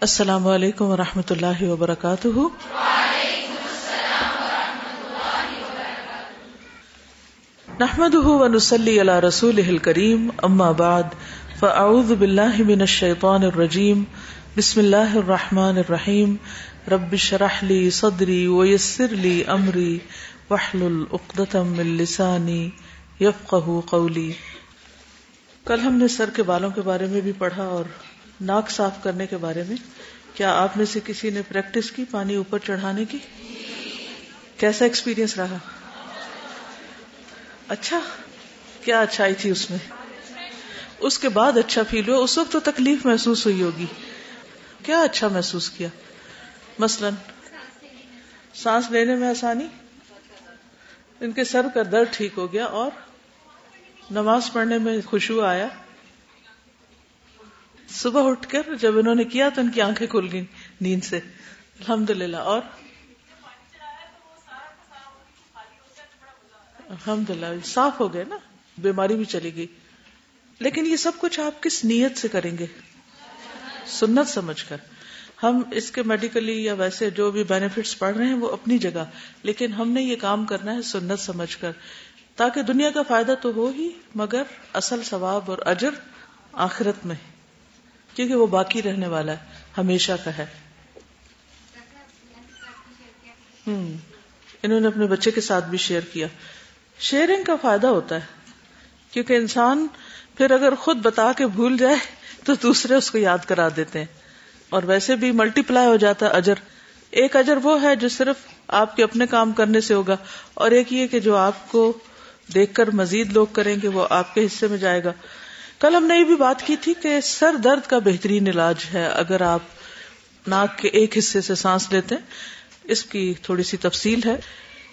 السلام علیکم و رحمۃ اللہ وبرکاتہ۔ نحمد ونسلی علی رسول کریم اما بعد، فاعوذ باللہ من الشیطان الرجیم، بسم اللہ الرحمن الرحیم۔ رب شرح لی صدری ویسر لی امری وحلل اقدتم من لسانی یفقہ قولی۔ کل ہم نے سر کے بالوں کے بارے میں بھی پڑھا اور ناک صاف کرنے کے بارے میں۔ کیا آپ میں سے کسی نے پریکٹس کی پانی اوپر چڑھانے کی؟ کیسا ایکسپیرئنس رہا؟ اچھا کیا اچھائی تھی اس میں؟ اس کے بعد اچھا فیل ہوا، اس وقت تو تکلیف محسوس ہوئی ہوگی۔ کیا اچھا محسوس کیا؟ مثلا، سانس لینے میں آسانی؟ ان کے سر کا درد ٹھیک ہو گیا اور نماز پڑھنے میں خوشبو آیا؟ صبح اٹھ کر جب انہوں نے کیا تو ان کی آنکھیں کھل گئی نیند سے۔ الحمد للہ اور؟ الحمد للہ صاف ہو گئے نا، بیماری بھی چلی گئی۔ لیکن یہ سب کچھ آپ کس نیت سے کریں گے؟ سنت سمجھ کر۔ ہم اس کے میڈیکلی یا ویسے جو بھی بینیفٹس پڑھ رہے ہیں وہ اپنی جگہ، لیکن ہم نے یہ کام کرنا ہے سنت سمجھ کر۔ تاکہ دنیا کا فائدہ تو ہو ہی، مگر اصل ثواب اور اجر آخرت میں۔ کیونکہ وہ باقی رہنے والا ہے، ہمیشہ کا ہے۔ انہوں نے اپنے بچے کے ساتھ بھی شیئر کیا۔ شیئرنگ کا فائدہ ہوتا ہے، کیونکہ انسان پھر اگر خود بتا کے بھول جائے تو دوسرے اس کو یاد کرا دیتے ہیں۔ اور ویسے بھی ملٹی پلائی ہو جاتا ہے اجر۔ ایک اجر وہ ہے جو صرف آپ کے اپنے کام کرنے سے ہوگا، اور ایک یہ کہ جو آپ کو دیکھ کر مزید لوگ کریں گے، وہ آپ کے حصے میں جائے گا۔ کل ہم نے یہ بھی بات کی تھی کہ سر درد کا بہترین علاج ہے اگر آپ ناک کے ایک حصے سے سانس لیتے ہیں۔ اس کی تھوڑی سی تفصیل ہے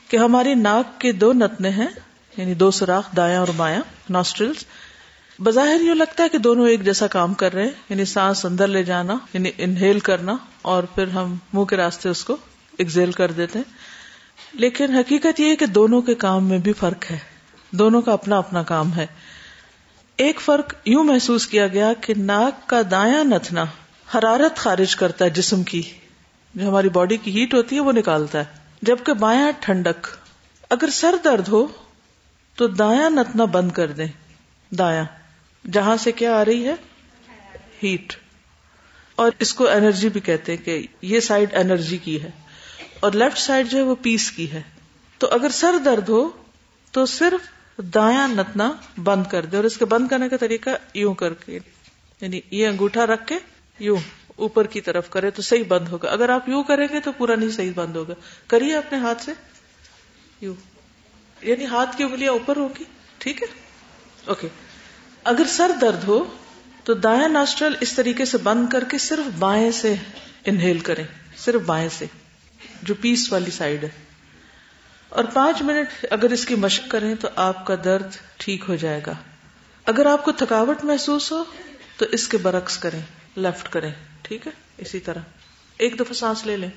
کہ ہماری ناک کے دو نتنے ہیں یعنی دو سوراخ دایا اور بایاں ناسٹرلس بظاہر یہ لگتا ہے کہ دونوں ایک جیسا کام کر رہے ہیں یعنی سانس اندر لے جانا یعنی انہیل کرنا اور پھر ہم منہ کے راستے اس کو ایکزیل کر دیتے ہیں۔ لیکن حقیقت یہ ہے کہ دونوں کے کام میں بھی فرق ہے۔ دونوں کا اپنا اپنا کام ہے۔ ایک فرق یوں محسوس کیا گیا کہ ناک کا دایا نتنا حرارت خارج کرتا ہے جسم کی۔ جو ہماری باڈی کی ہیٹ ہوتی ہے، وہ نکالتا ہے۔ جبکہ بایاں ٹھنڈک۔ اگر سر درد ہو، تو دایا نتنا بند کر دیں۔ دایا جہاں سے کیا آ رہی ہے؟ ہیٹ۔ اور اس کو انرجی بھی کہتے ہیں کہ یہ سائڈ انرجی کی ہے۔ اور لیفٹ سائڈ جو ہے، وہ پیس کی ہے۔ تو اگر سر درد ہو، تو صرف دایا نتنا بند کر دے اور اس کے بند کرنے کا طریقہ یوں کر کے یعنی یہ انگوٹھا رکھ کے یوں اوپر کی طرف کرے تو صحیح بند ہوگا۔ اگر آپ یوں کریں گے تو پورا نہیں صحیح بند ہوگا۔ کریے اپنے ہاتھ سے۔ یوں۔ یعنی ہاتھ کی انگلیاں اوپر ہوگی۔ ٹھیک ہے؟ اوکے۔ اگر سر درد ہو تو دایا ناسٹرل اس طریقے سے بند کر کے صرف بائیں سے انہیل کریں۔ صرف بائیں سے، جو پیس والی سائڈ ہے۔ اور پانچ منٹ اگر اس کی مشق کریں تو آپ کا درد ٹھیک ہو جائے گا۔ اگر آپ کو تھکاوٹ محسوس ہو تو اس کے برعکس کریں، لیفٹ کریں، ٹھیک ہے؟ اسی طرح۔ ایک دفعہ سانس لے لیں۔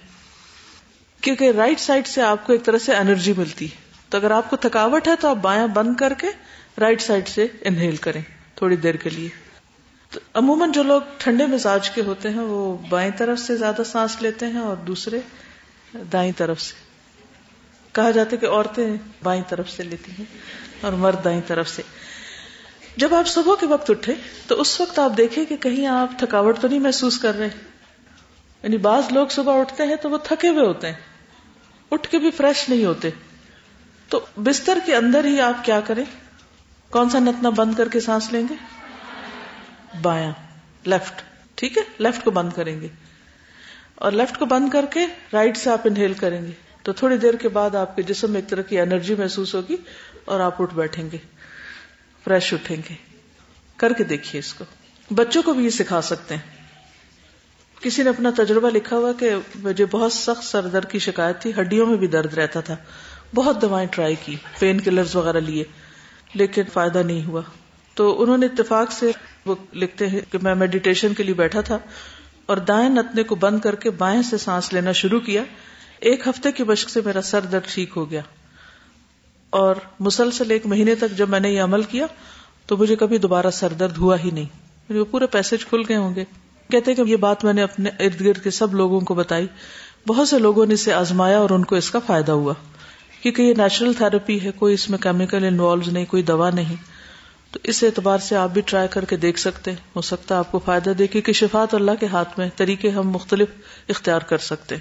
کیونکہ رائٹ سائڈ سے آپ کو ایک طرح سے انرجی ملتی ہے۔ تو اگر آپ کو تھکاوٹ ہے تو آپ بایاں بند کر کے رائٹ سائڈ سے انہیل کریں، تھوڑی دیر کے لیے۔ تو عموماً جو لوگ ٹھنڈے مزاج کے ہوتے ہیں وہ بائیں طرف سے زیادہ سانس لیتے ہیں اور دوسرے دائیں طرف سے۔ کہا جاتا ہے کہ عورتیں بائیں طرف سے لیتی ہیں اور مرد دائیں طرف سے۔ جب آپ صبح کے وقت اٹھے تو اس وقت آپ دیکھیں کہ کہیں آپ تھکاوٹ تو نہیں محسوس کر رہے۔ یعنی بعض لوگ صبح اٹھتے ہیں تو وہ تھکے ہوئے ہوتے ہیں۔ اٹھ کے بھی فریش نہیں ہوتے۔ تو بستر کے اندر ہی آپ کیا کریں؟ کون سا نتنا بند کر کے سانس لیں گے؟ بایاں۔ لیفٹ۔ ٹھیک ہے؟ لیفٹ کو بند کریں گے۔ اور لیفٹ کو بند کر کے رائٹ سے آپ انہیل کریں گے۔ تو تھوڑی دیر کے بعد آپ کے جسم میں ایک طرح کی انرجی محسوس ہوگی اور آپ اٹھ بیٹھیں گے، فریش اٹھیں گے۔ کر کے دیکھیے اس کو۔ بچوں کو بھی یہ سکھا سکتے ہیں۔ کسی نے اپنا تجربہ لکھا ہوا کہ مجھے بہت سخت سر درد کی شکایت تھی، ہڈیوں میں بھی درد رہتا تھا۔ بہت دوائیں ٹرائی کی، پین کلرز وغیرہ لیے، لیکن فائدہ نہیں ہوا۔ تو انہوں نے اتفاق سے وہ لکھتے ہیں کہ میں میڈیٹیشن کے لیے بیٹھا تھا اور دائیں نتنے کو بند کر کے بائیں سے سانس لینا شروع کیا۔ ایک ہفتے کی مشق سے میرا سر درد ٹھیک ہو گیا اور مسلسل ایک مہینے تک جب میں نے یہ عمل کیا تو مجھے کبھی دوبارہ سر درد ہوا ہی نہیں۔ میرے پورے پیسے کھل گئے ہوں گے۔ کہتے کہ یہ بات میں نے اپنے ارد گرد کے سب لوگوں کو بتائی۔ بہت سے لوگوں نے اسے آزمایا اور ان کو اس کا فائدہ ہوا۔ کیونکہ یہ نیچرل تھراپی ہے، کوئی اس میں کیمیکل انوالو نہیں، کوئی دوا نہیں۔ تو اس اعتبار سے آپ بھی ٹرائی کر کے دیکھ سکتے ہو سکتا ہے آپ کو فائدہ دے، کیونکہ شفات اللہ کے ہاتھ میں طریقے ہم مختلف اختیار کر سکتے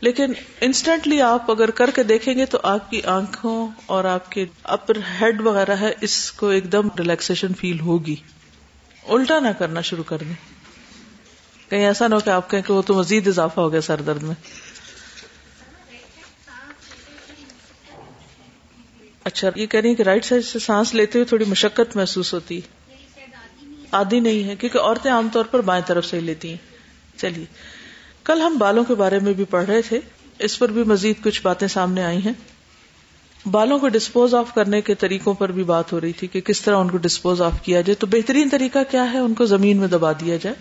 لیکن انسٹنٹلی آپ اگر کر کے دیکھیں گے تو آپ کی آنکھوں اور آپ کے اپر ہیڈ وغیرہ ہے، اس کو ایک دم ریلیکسیشن فیل ہوگی۔ الٹا نہ کرنا شروع کر دیں۔ کہیں ایسا نہ ہو کہ آپ کہیں کہ وہ تو مزید اضافہ ہو گیا سر درد میں۔ اچھا یہ کہہ رہی کہ رائٹ سائڈ سے سانس لیتے ہوئے تھوڑی مشقت محسوس ہوتی۔ آدھی نہیں ہے، کیونکہ عورتیں عام طور پر بائیں طرف سے ہی لیتی ہیں۔ چلیے۔ کل ہم بالوں کے بارے میں بھی پڑھ رہے تھے، اس پر بھی مزید کچھ باتیں سامنے آئی ہیں۔ بالوں کو ڈسپوز آف کرنے کے طریقوں پر بھی بات ہو رہی تھی کہ کس طرح ان کو ڈسپوز آف کیا جائے۔ تو بہترین طریقہ کیا ہے؟ ان کو زمین میں دبا دیا جائے۔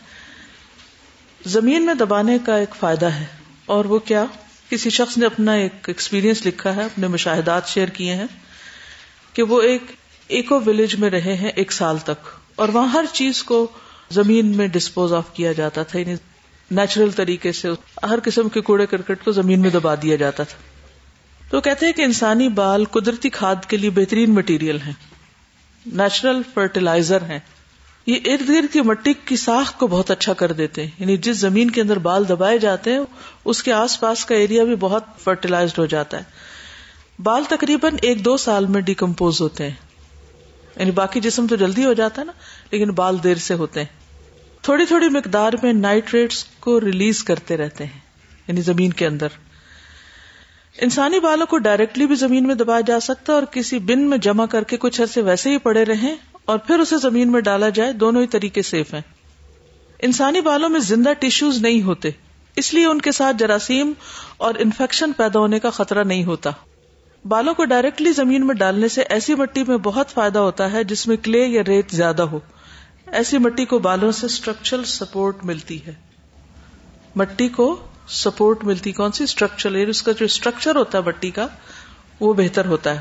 زمین میں دبانے کا ایک فائدہ ہے۔ اور وہ کیا؟ کسی شخص نے اپنا ایک ایکسپیرینس لکھا ہے، اپنے مشاہدات شیئر کیے ہیں کہ وہ ایک ایکو ولیج میں رہے ہیں ایک سال تک۔ اور وہاں ہر چیز کو زمین میں ڈسپوز آف کیا جاتا تھا۔ یعنی نیچرل طریقے سے ہر قسم کے کوڑے کرکٹ کو زمین میں دبا دیا جاتا تھا۔ تو کہتے ہیں کہ انسانی بال قدرتی کھاد کے لیے بہترین مٹیریل ہیں۔ نیچرل فرٹیلائزر ہیں۔ یہ ارد گرد کی مٹی کی ساخت کو بہت اچھا کر دیتے ہیں۔ یعنی جس زمین کے اندر بال دبائے جاتے ہیں، اس کے آس پاس کا ایریا بھی بہت فرٹیلائزڈ ہو جاتا ہے۔ بال تقریباً ایک دو سال میں ڈیکمپوز ہوتے ہیں۔ یعنی باقی جسم تو جلدی ہو جاتا ہے نا، لیکن بال دیر سے ہوتے ہیں۔ تھوڑی تھوڑی مقدار میں نائٹریٹس کو ریلیز کرتے رہتے ہیں یعنی زمین کے اندر۔ انسانی بالوں کو ڈائریکٹلی بھی زمین میں دبایا جا سکتا ہے اور کسی بن میں جمع کر کے کچھ عرصے ویسے ہی پڑے رہیں اور پھر اسے زمین میں ڈالا جائے، دونوں ہی طریقے سیف ہیں۔ انسانی بالوں میں زندہ ٹیشوز نہیں ہوتے، اس لیے ان کے ساتھ جراثیم اور انفیکشن پیدا ہونے کا خطرہ نہیں ہوتا۔ بالوں کو ڈائریکٹلی زمین میں ڈالنے سے ایسی مٹی میں بہت فائدہ ہوتا ہے جس میں کلے یا ریت زیادہ ہو۔ ایسی مٹی کو بالوں سے اسٹرکچرل سپورٹ ملتی ہے۔ مٹی کو سپورٹ ملتی، کون سی اسٹرکچرل اس کا جو اسٹرکچر ہوتا ہے مٹی کا، وہ بہتر ہوتا ہے۔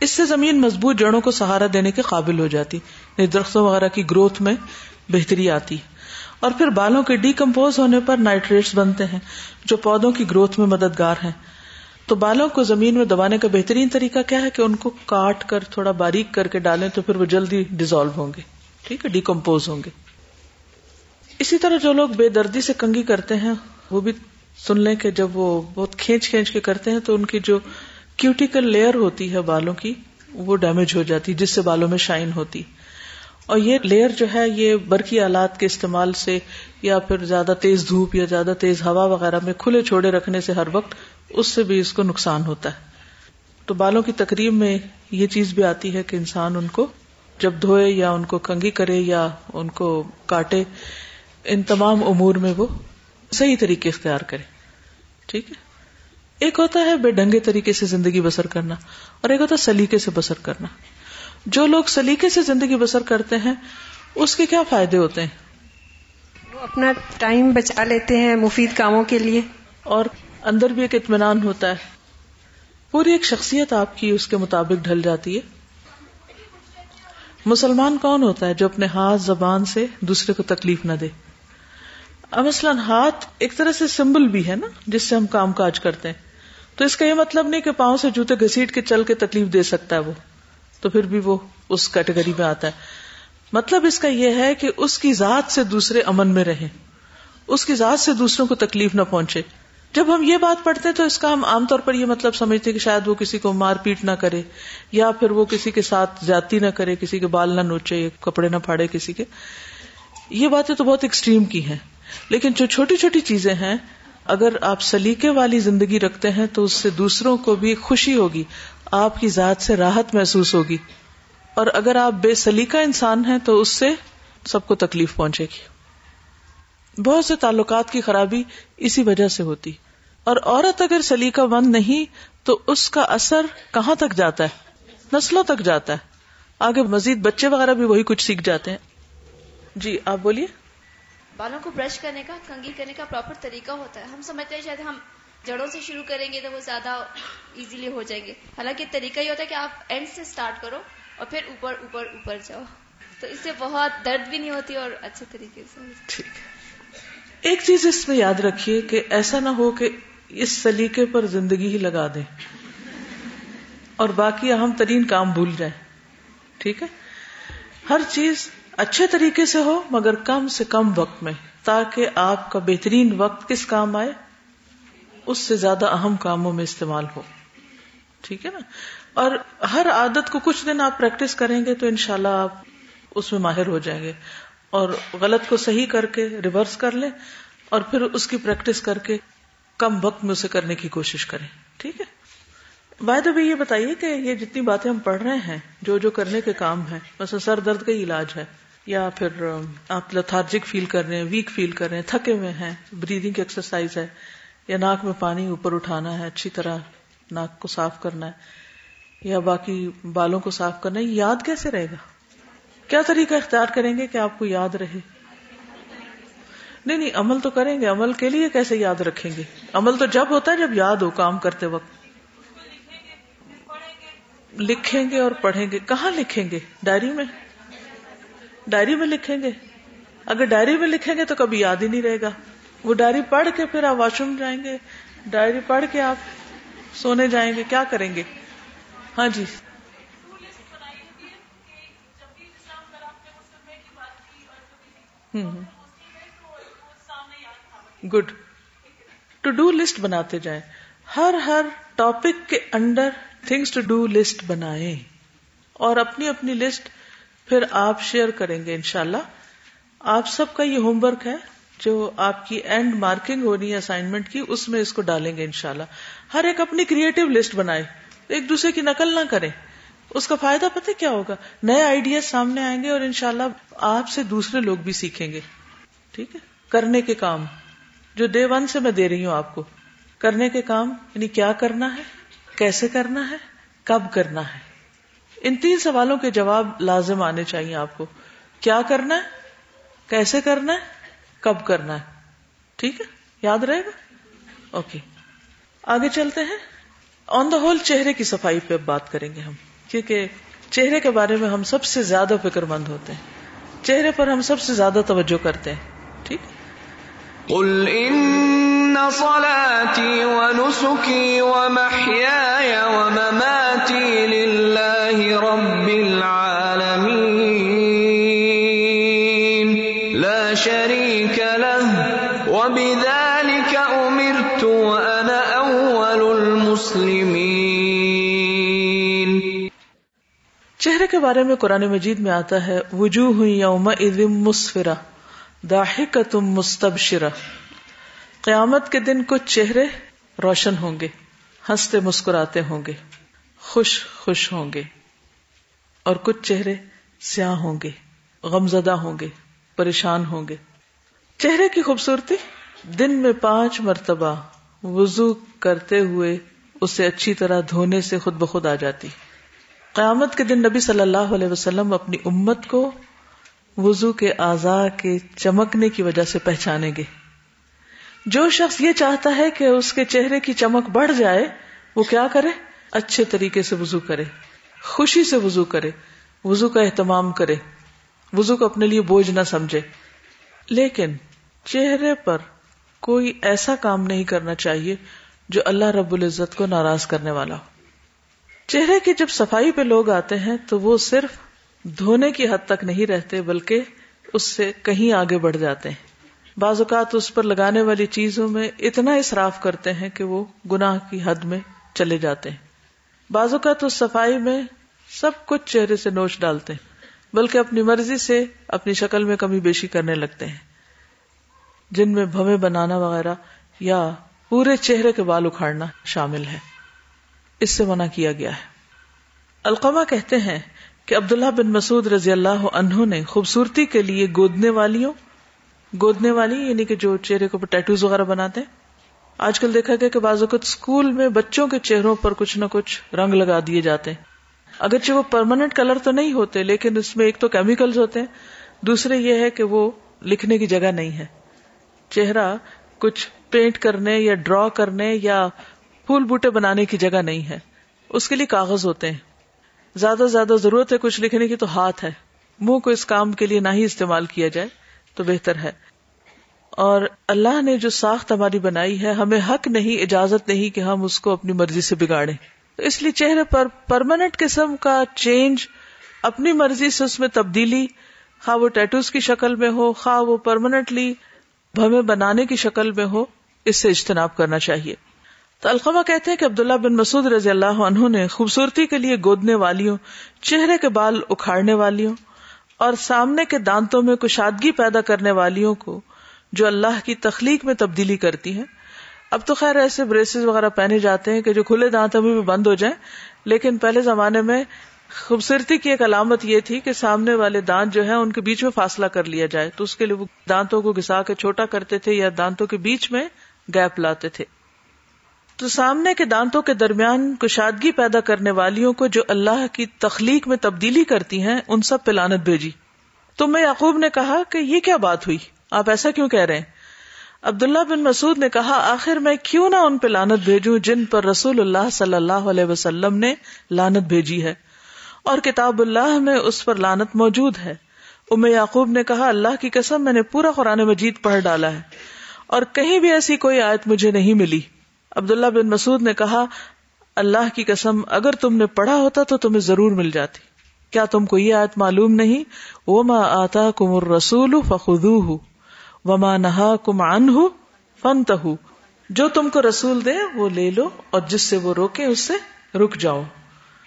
اس سے زمین مضبوط جڑوں کو سہارا دینے کے قابل ہو جاتی یعنی درختوں وغیرہ کی گروتھ میں بہتری آتی۔ اور پھر بالوں کے ڈی کمپوز ہونے پر نائٹریٹس بنتے ہیں، جو پودوں کی گروتھ میں مددگار ہیں۔ تو بالوں کو زمین میں دبانے کا بہترین طریقہ کیا ہے؟ کہ ان کو کاٹ کر، تھوڑا باریک کر کے ڈالیں تو پھر وہ جلدی ڈیزالو ہوں گے۔ ٹھیک ہے ڈیکمپوز ہوں گے۔ اسی طرح جو لوگ بے دردی سے کنگی کرتے ہیں، وہ بھی سن لیں کہ جب وہ بہت کھینچ کھینچ کے کرتے ہیں تو ان کی جو کیوٹیکل لیئر ہوتی ہے بالوں کی، وہ ڈیمیج ہو جاتی، جس سے بالوں میں شائن ہوتی۔ اور یہ لیئر جو ہے، یہ برقی آلات کے استعمال سے یا پھر زیادہ تیز دھوپ یا زیادہ تیز ہوا وغیرہ میں کھلے چھوڑے رکھنے سے ہر وقت اس سے بھی اس کو نقصان ہوتا ہے۔ تو بالوں کی تقریب میں یہ چیز بھی آتی ہے کہ انسان ان کو جب دھوئے یا ان کو کنگی کرے یا ان کو کاٹے ان تمام امور میں وہ صحیح طریقے اختیار کرے۔ ٹھیک ہے؟ ایک ہوتا ہے بے ڈنگے طریقے سے زندگی بسر کرنا اور ایک ہوتا ہے سلیقے سے بسر کرنا۔ جو لوگ سلیقے سے زندگی بسر کرتے ہیں اس کے کیا فائدے ہوتے ہیں؟ وہ اپنا ٹائم بچا لیتے ہیں مفید کاموں کے لیے۔ اور اندر بھی ایک اطمینان ہوتا ہے۔ پوری ایک شخصیت آپ کی اس کے مطابق ڈھل جاتی ہے۔ مسلمان کون ہوتا ہے جو اپنے ہاتھ زبان سے دوسرے کو تکلیف نہ دے؟ مثلاً ہاتھ ایک طرح سے سمبل بھی ہے نا، جس سے ہم کام کاج کرتے ہیں۔ تو اس کا یہ مطلب نہیں کہ پاؤں سے جوتے گھسیٹ کے چل کے تکلیف دے سکتا ہے وہ، تو پھر بھی وہ اس کیٹیگری میں آتا ہے۔ مطلب اس کا یہ ہے کہ اس کی ذات سے دوسرے امن میں رہیں، اس کی ذات سے دوسروں کو تکلیف نہ پہنچے۔ جب ہم یہ بات پڑھتے ہیں تو اس کا ہم عام طور پر یہ مطلب سمجھتے کہ شاید وہ کسی کو مار پیٹ نہ کرے یا پھر وہ کسی کے ساتھ زیادتی نہ کرے، کسی کے بال نہ نوچے کپڑے نہ پھاڑے کسی کے۔ یہ باتیں تو بہت ایکسٹریم کی ہیں۔ لیکن جو چھوٹی چھوٹی چیزیں ہیں، اگر آپ سلیقے والی زندگی رکھتے ہیں تو اس سے دوسروں کو بھی خوشی ہوگی، آپ کی ذات سے راحت محسوس ہوگی۔ اور اگر آپ بے سلیقہ انسان ہیں تو اس سے سب کو تکلیف پہنچے گی۔ بہت سے تعلقات کی خرابی اسی وجہ سے ہوتی۔ اور عورت اگر سلیقہ بند نہیں تو اس کا اثر کہاں تک جاتا ہے؟ نسلوں تک جاتا ہے۔ آگے مزید بچے وغیرہ بھی وہی کچھ سیکھ جاتے ہیں۔ جی آپ بولیے۔ بالوں کو برش کرنے کا کنگی کرنے کا پراپر طریقہ ہوتا ہے۔ ہم سمجھتے ہیں شاید ہم جڑوں سے شروع کریں گے تو وہ زیادہ ایزیلی ہو جائیں گے۔ حالانکہ طریقہ یہ ہوتا ہے کہ آپ اینڈ سے اسٹارٹ کرو اور پھر اوپر اوپر اوپر جاؤ۔ تو اس سے بہت درد بھی نہیں ہوتی اور اچھے طریقے سے۔ ٹھیک۔ ایک چیز اس میں یاد رکھیے کہ ایسا نہ ہو کہ اس سلیقے پر زندگی ہی لگا دیں اور باقی اہم ترین کام بھول جائیں۔ ٹھیک ہے؟ ہر چیز اچھے طریقے سے ہو، مگر کم سے کم وقت میں، تاکہ آپ کا بہترین وقت کس کام آئے؟ اس سے زیادہ اہم کاموں میں استعمال ہو۔ ٹھیک ہے نا؟ اور ہر عادت کو کچھ دن آپ پریکٹس کریں گے تو انشاءاللہ شاء آپ اس میں ماہر ہو جائیں گے۔ اور غلط کو صحیح کر کے ریورس کر لیں اور پھر اس کی پریکٹس کر کے کم وقت میں اسے کرنے کی کوشش کریں۔ ٹھیک ہے؟ بھائی بھی یہ بتائیے کہ یہ جتنی باتیں ہم پڑھ رہے ہیں، جو جو کرنے کے کام ہے مثلا سر درد کا علاج ہے، یا پھر آپ لتھارجک فیل کر رہے ہیں ویک فیل کر رہے ہیں، تھکے ہوئے ہیں بریدنگ ایکسرسائز ہے، یا ناک میں پانی اوپر اٹھانا ہے، اچھی طرح ناک کو صاف کرنا ہے، یا باقی بالوں کو صاف کرنا ہے یاد کیسے رہے گا؟ کیا طریقہ اختیار کریں گے کہ آپ کو یاد رہے؟ نہیں نہیں، عمل تو کریں گے، عمل کے لیے کیسے یاد رکھیں گے؟ عمل تو جب ہوتا ہے جب یاد ہو کام کرتے وقت۔ لکھیں گے اور پڑھیں گے۔ کہاں لکھیں گے؟ ڈائری میں؟ ڈائری میں لکھیں گے۔ اگر ڈائری میں لکھیں گے تو کبھی یاد ہی نہیں رہے گا۔ وہ ڈائری پڑھ کے پھر آپ واش روم جائیں گے۔ ڈائری پڑھ کے آپ سونے جائیں گے۔ کیا کریں گے؟ ہاں جی۔ ہوں گڈ ٹو ڈو لسٹ بناتے جائیں ہر ہر ٹاپک کے under things to do list بنائے اور اپنی اپنی لسٹ پھر آپ شیئر کریں گے انشاءاللہ آپ سب کا یہ ہوم ورک ہے جو آپ کی اینڈ مارکنگ ہونی ہے اسائنمنٹ کی اس میں اس کو ڈالیں گے انشاءاللہ ہر ایک اپنی کریٹو لسٹ بنائے ایک دوسرے کی نقل نہ کرے اس کا فائدہ پتہ کیا ہوگا نئے آئیڈیاز سامنے آئیں گے اور انشاءاللہ آپ سے دوسرے لوگ بھی سیکھیں گے ٹھیک ہے کرنے کے کام جو ڈے ون سے میں دے رہی ہوں آپ کو، کرنے کے کام یعنی کیا کرنا ہے، کیسے کرنا ہے، کب کرنا ہے۔ ان تین سوالوں کے جواب لازم آنے چاہیے آپ کو۔ کیا کرنا ہے، کیسے کرنا ہے، کب کرنا ہے۔ ٹھیک ہے؟ یاد رہے گا؟ اوکے۔ آگے چلتے ہیں۔ آن دا ہول چہرے کی صفائی پہ بات کریں گے ہم، کیونکہ چہرے کے بارے میں ہم سب سے زیادہ فکر مند ہوتے ہیں۔ چہرے پر ہم سب سے زیادہ توجہ کرتے ہیں۔ ٹھیک؟ قل ان صلاتي ونسكي ومحياي ومماتي لله رب العالمين. لا شريك له، وبذلك امرت وانا اول المسلمين. چہرے کے بارے میں قرآن مجید میں آتا ہے وجوہ یوم مسفرہ۔ داحک تم مستبشرہ۔ قیامت کے دن کچھ چہرے روشن ہوں گے، ہنستے مسکراتے ہوں گے، خوش خوش ہوں گے۔ اور کچھ چہرے سیاہ ہوں گے، غمزدہ ہوں گے، پریشان ہوں گے۔ چہرے کی خوبصورتی؟ دن میں پانچ مرتبہ وضو کرتے ہوئے اسے اچھی طرح دھونے سے خود بخود آ جاتی۔ قیامت کے دن نبی صلی اللہ علیہ وسلم اپنی امت کو وضو کے اعضاء کے چمکنے کی وجہ سے پہچانیں گے۔ جو شخص یہ چاہتا ہے کہ اس کے چہرے کی چمک بڑھ جائے، وہ کیا کرے؟ اچھے طریقے سے وضو کرے، خوشی سے وضو کرے، وضو کا اہتمام کرے، وضو کو اپنے لیے بوجھ نہ سمجھے۔ لیکن چہرے پر کوئی ایسا کام نہیں کرنا چاہیے جو اللہ رب العزت کو ناراض کرنے والا ہو۔ چہرے کی جب صفائی پہ لوگ آتے ہیں تو وہ صرف دھونے کی حد تک نہیں رہتے بلکہ اس سے کہیں آگے بڑھ جاتے ہیں۔ بعض اوقات اس پر لگانے والی چیزوں میں اتنا اصراف کرتے ہیں کہ وہ گناہ کی حد میں چلے جاتے ہیں۔ بعض اوقات اس صفائی میں سب کچھ چہرے سے نوچ ڈالتے ہیں، بلکہ اپنی مرضی سے اپنی شکل میں کمی بیشی کرنے لگتے ہیں۔ جن میں بھویں بنانا وغیرہ یا پورے چہرے کے بال اکھاڑنا شامل ہے۔ اس سے منع کیا گیا ہے۔ القمہ کہتے ہیں کہ عبداللہ بن مسعود رضی اللہ عنہ نے خوبصورتی کے لیے گودنے والیوں گودنے والی یعنی کہ جو چہرے کو ٹیٹوز وغیرہ بناتے ہیں آج کل دیکھا گیا کہ بعض اوقات اسکول میں بچوں کے چہروں پر کچھ نہ کچھ رنگ لگا دیے جاتے ہیں۔ اگرچہ وہ پرماننٹ کلر تو نہیں ہوتے، لیکن اس میں ایک تو کیمیکلز ہوتے ہیں، دوسرے یہ ہے کہ وہ لکھنے کی جگہ نہیں ہے۔ چہرہ کچھ پینٹ کرنے یا ڈرا کرنے یا پھول بوٹے بنانے کی جگہ نہیں ہے۔ اس کے لیے کاغذ ہوتے ہیں۔ زیادہ سے زیادہ ضرورت ہے کچھ لکھنے کی تو ہاتھ ہے۔ منہ کو اس کام کے لیے نہ ہی استعمال کیا جائے تو بہتر ہے۔ اور اللہ نے جو ساخت ہماری بنائی ہے، ہمیں حق نہیں، اجازت نہیں کہ ہم اس کو اپنی مرضی سے بگاڑے تو اس لیے چہرے پر پرماننٹ قسم کا چینج اپنی مرضی سے اس میں تبدیلی، خواہ وہ ٹیٹوز کی شکل میں ہو، خواہ وہ پرماننٹلی بھمے بنانے کی شکل میں ہو، اس سے اجتناب کرنا چاہیے۔ تو القمہ کہتے ہیں کہ عبداللہ بن مسعود رضی اللہ عنہ نے خوبصورتی کے لیے گودنے والیوں، چہرے کے بال اکھاڑنے والیوں اور سامنے کے دانتوں میں کشادگی پیدا کرنے والیوں کو جو اللہ کی تخلیق میں تبدیلی کرتی ہیں۔ اب تو خیر ایسے بریسز وغیرہ پہنے جاتے ہیں کہ جو کھلے دانت ابھی بھی بند ہو جائیں، لیکن پہلے زمانے میں خوبصورتی کی ایک علامت یہ تھی کہ سامنے والے دانت جو ہے ان کے بیچ میں فاصلہ کر لیا جائے۔ تو اس کے لیے وہ دانتوں کو گسا کے چھوٹا کرتے تھے یا دانتوں کے بیچ میں گیپ لاتے تھے۔ تو سامنے کے دانتوں کے درمیان کشادگی پیدا کرنے والیوں کو جو اللہ کی تخلیق میں تبدیلی کرتی ہیں، ان سب پہ لانت بھیجی۔ تو میں یعقوب نے کہا کہ یہ کیا بات ہوئی؟ آپ ایسا کیوں کہہ رہے ہیں؟ عبداللہ بن مسعود نے کہا، آخر میں کیوں نہ ان پہ لانت بھیجوں جن پر رسول اللہ صلی اللہ علیہ وسلم نے لانت بھیجی ہے۔ اور کتاب اللہ میں اس پر لانت موجود ہے۔ ام یعقوب نے کہا، اللہ کی قسم، میں نے پورا قرآن مجید پڑھ ڈالا ہے۔ اور کہیں بھی ایسی کوئی آیت مجھے نہیں ملی۔ عبداللہ بن مسعود نے کہا، اللہ کی قسم، اگر تم نے پڑھا ہوتا تو تمہیں ضرور مل جاتی۔ کیا تم کو یہ آیت معلوم نہیں؟ وہ ماں آتا کم رسول فخو وما نہا کم ان فن جو تم کو رسول دے، وہ لے لو اور جس سے وہ روکے، اس سے رک جاؤ۔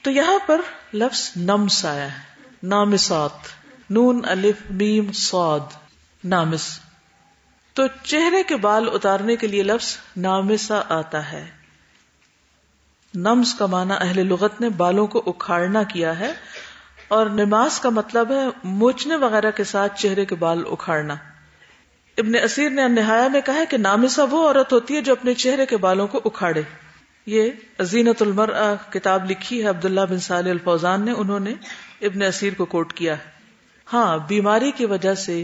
تو یہاں پر لفظ نمس آیا ہے۔ نامسات۔ نون، الف، میم سعد نامس۔ تو چہرے کے بال اتارنے کے لیے لفظ نامسا آتا ہے۔ نمس کا معنی اہل لغت نے بالوں کو اکھاڑنا کیا ہے اور نماز کا مطلب ہے موچنے وغیرہ کے ساتھ چہرے کے بال اکھاڑنا۔ ابن اسیر نے نہایا میں کہا کہ نامسا وہ عورت ہوتی ہے جو اپنے چہرے کے بالوں کو اکھاڑے۔ یہ عزینت المر کتاب لکھی ہے، عبداللہ بن صالح الفوزان نے، انہوں نے ابن اسیر کو کوٹ کیا ہے۔ ہاں بیماری کی وجہ سے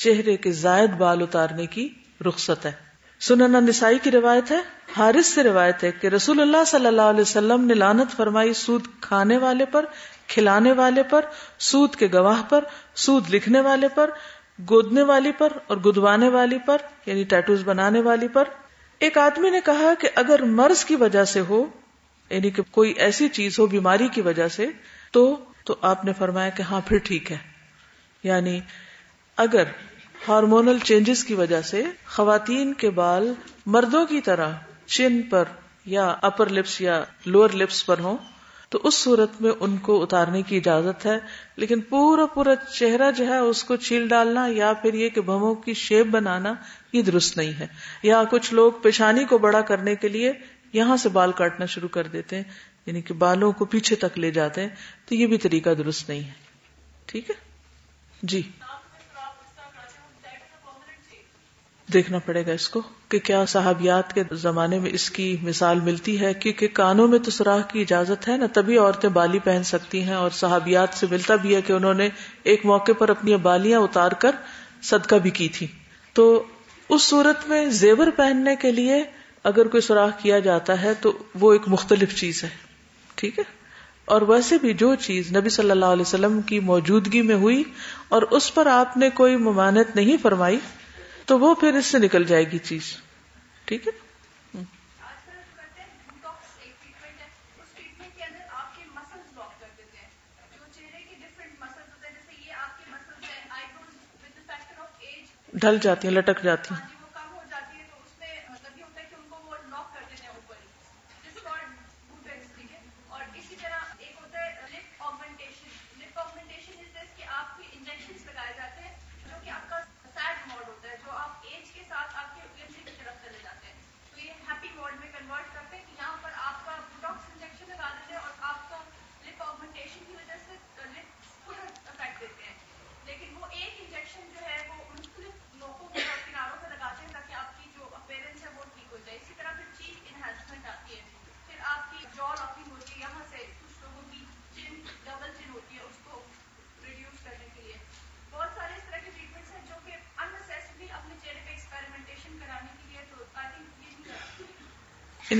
چہرے کے زائد بال اتارنے کی رخصت ہے۔ سننا نسائی کی روایت ہے، حارث سے روایت ہے کہ رسول اللہ صلی اللہ علیہ وسلم نے لانت فرمائی سود کھانے والے پر، کھلانے والے پر، سود کے گواہ پر، سود لکھنے والے پر، گودنے والی پر اور گدوانے والی پر یعنی ٹیٹوز بنانے والی پر۔ ایک آدمی نے کہا کہ اگر مرض کی وجہ سے ہو یعنی کہ کوئی ایسی چیز ہو، بیماری کی وجہ سے، تو تو آپ نے فرمایا کہ ہاں پھر ٹھیک ہے۔ یعنی اگر ہارمونل چینجز کی وجہ سے خواتین کے بال مردوں کی طرح چین پر یا اپر لپس یا لوور لپس پر ہوں، تو اس صورت میں ان کو اتارنے کی اجازت ہے، لیکن پورا پورا چہرہ جو ہے اس کو چھیل ڈالنا یا پھر یہ کہ بموں کی شیپ بنانا یہ درست نہیں ہے۔ یا کچھ لوگ پیشانی کو بڑا کرنے کے لیے یہاں سے بال کاٹنا شروع کر دیتے ہیں یعنی کہ بالوں کو پیچھے تک لے جاتے ہیں، تو یہ بھی طریقہ درست نہیں ہے۔ ٹھیک ہے؟ جی۔ دیکھنا پڑے گا اس کو کہ کیا صحابیات کے زمانے میں اس کی مثال ملتی ہے؟ کیونکہ کانوں میں تو سوراخ کی اجازت ہے نا، تبھی عورتیں بالی پہن سکتی ہیں اور صحابیات سے ملتا بھی ہے کہ انہوں نے ایک موقع پر اپنی بالیاں اتار کر صدقہ بھی کی تھی۔ تو اس صورت میں زیور پہننے کے لیے اگر کوئی سوراخ کیا جاتا ہے تو وہ ایک مختلف چیز ہے۔ ٹھیک ہے؟ اور ویسے بھی جو چیز نبی صلی اللہ علیہ وسلم کی موجودگی میں ہوئی اور اس پر آپ نے کوئی ممانت نہیں فرمائی تو وہ پھر اس سے نکل جائے گی چیز۔ ٹھیک ہے؟ ڈھل جاتی ہیں، لٹک جاتی ہیں۔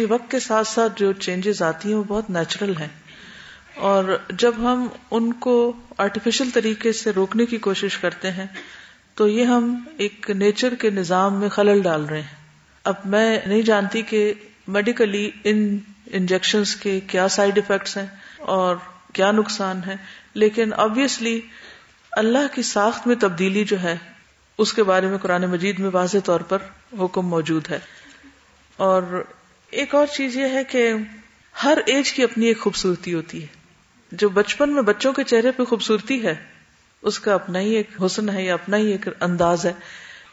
یعنی وقت کے ساتھ ساتھ جو چینجز آتی ہیں وہ بہت نیچرل ہیں۔ اور جب ہم ان کو آرٹیفیشل طریقے سے روکنے کی کوشش کرتے ہیں، تو یہ ہم ایک نیچر کے نظام میں خلل ڈال رہے ہیں۔ اب میں نہیں جانتی کہ میڈیکلی ان انجیکشن کے کیا سائڈ افیکٹس ہیں اور کیا نقصان ہے لیکن آبیسلی اللہ کی ساخت میں تبدیلی جو ہے، اس کے بارے میں قرآن مجید میں واضح طور پر حکم موجود ہے۔ اور ایک اور چیز یہ ہے کہ ہر ایج کی اپنی ایک خوبصورتی ہوتی ہے۔ جو بچپن میں بچوں کے چہرے پہ خوبصورتی ہے، اس کا اپنا ہی ایک حسن ہے یا اپنا ہی ایک انداز ہے۔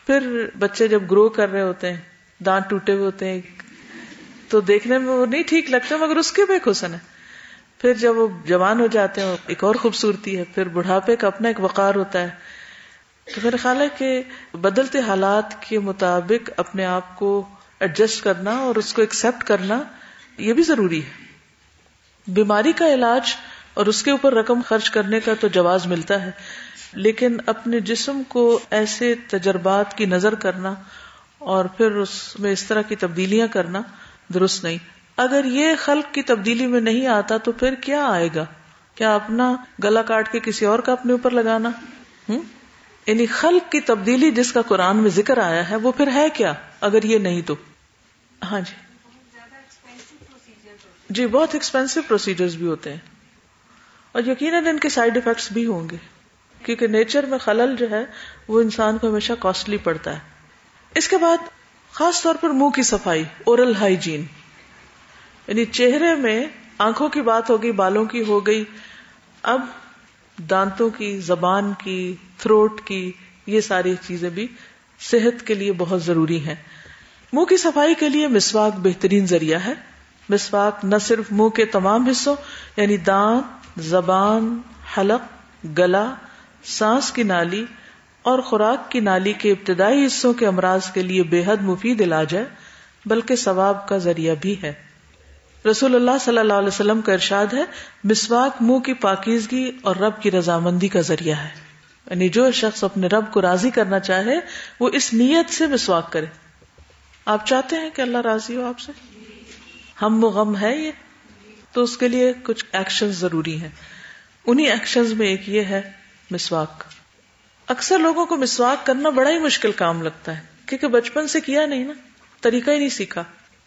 پھر بچے جب گرو کر رہے ہوتے ہیں، دانت ٹوٹے ہوئے ہوتے ہیں، تو دیکھنے میں وہ نہیں ٹھیک لگتے، مگر اس کے بھی ایک حسن ہے۔ پھر جب وہ جوان ہو جاتے ہیں، ایک اور خوبصورتی ہے۔ پھر بڑھاپے کا اپنا ایک وقار ہوتا ہے۔ تو میرا خیال ہے کہ بدلتے حالات کے مطابق اپنے آپ کو ایڈجسٹ کرنا اور اس کو ایکسپٹ کرنا، یہ بھی ضروری ہے۔ بیماری کا علاج اور اس کے اوپر رقم خرچ کرنے کا تو جواز ملتا ہے، لیکن اپنے جسم کو ایسے تجربات کی نظر کرنا اور پھر اس میں اس طرح کی تبدیلیاں کرنا درست نہیں۔ اگر یہ خلق کی تبدیلی میں نہیں آتا تو پھر کیا آئے گا؟ کیا اپنا گلا کاٹ کے کسی اور کا اپنے اوپر لگانا؟ ہوں یعنی خلق کی تبدیلی جس کا قرآن میں ذکر آیا ہے، وہ پھر ہے کیا؟ اگر یہ نہیں تو۔ ہاں جی۔ جی بہت ایکسپینسو پروسیجر بھی ہوتے ہیں۔ اور یقیناً ان کے سائڈ افیکٹس بھی ہوں گے۔ کیونکہ نیچر میں خلل جو ہے، وہ انسان کو ہمیشہ کاسٹلی پڑتا ہے۔ اس کے بعد خاص طور پر منہ کی صفائی اورل ہائیجین یعنی چہرے میں آنکھوں کی بات ہوگی بالوں کی ہو گئی، اب دانتوں کی، زبان کی تھروٹ کی، یہ ساری چیزیں بھی صحت کے لیے بہت ضروری ہیں۔ منہ کی صفائی کے لیے مسواک بہترین ذریعہ ہے۔ مسواک نہ صرف منہ کے تمام حصوں یعنی دانت، زبان، حلق، گلا، سانس کی نالی اور خوراک کی نالی کے ابتدائی حصوں کے امراض کے لیے بے حد مفید علاج ہے، بلکہ ثواب کا ذریعہ بھی ہے۔ رسول اللہ صلی اللہ علیہ وسلم کا ارشاد ہے، مسواک منہ کی پاکیزگی اور رب کی رضامندی کا ذریعہ ہے۔ یعنی جو شخص اپنے رب کو راضی کرنا چاہے، وہ اس نیت سے مسواک کرے۔ آپ چاہتے ہیں کہ اللہ راضی ہو آپ سے؟ ہم و غم ہے یہ۔ تو اس کے لیے کچھ ایکشن ضروری ہیں۔ انہیں ایکشن میں ایک یہ ہے، مسواک۔ اکثر لوگوں کو مسواک کرنا بڑا ہی مشکل کام لگتا ہے، کیونکہ بچپن سے کیا نہیں نا، طریقہ ہی نہیں سیکھا۔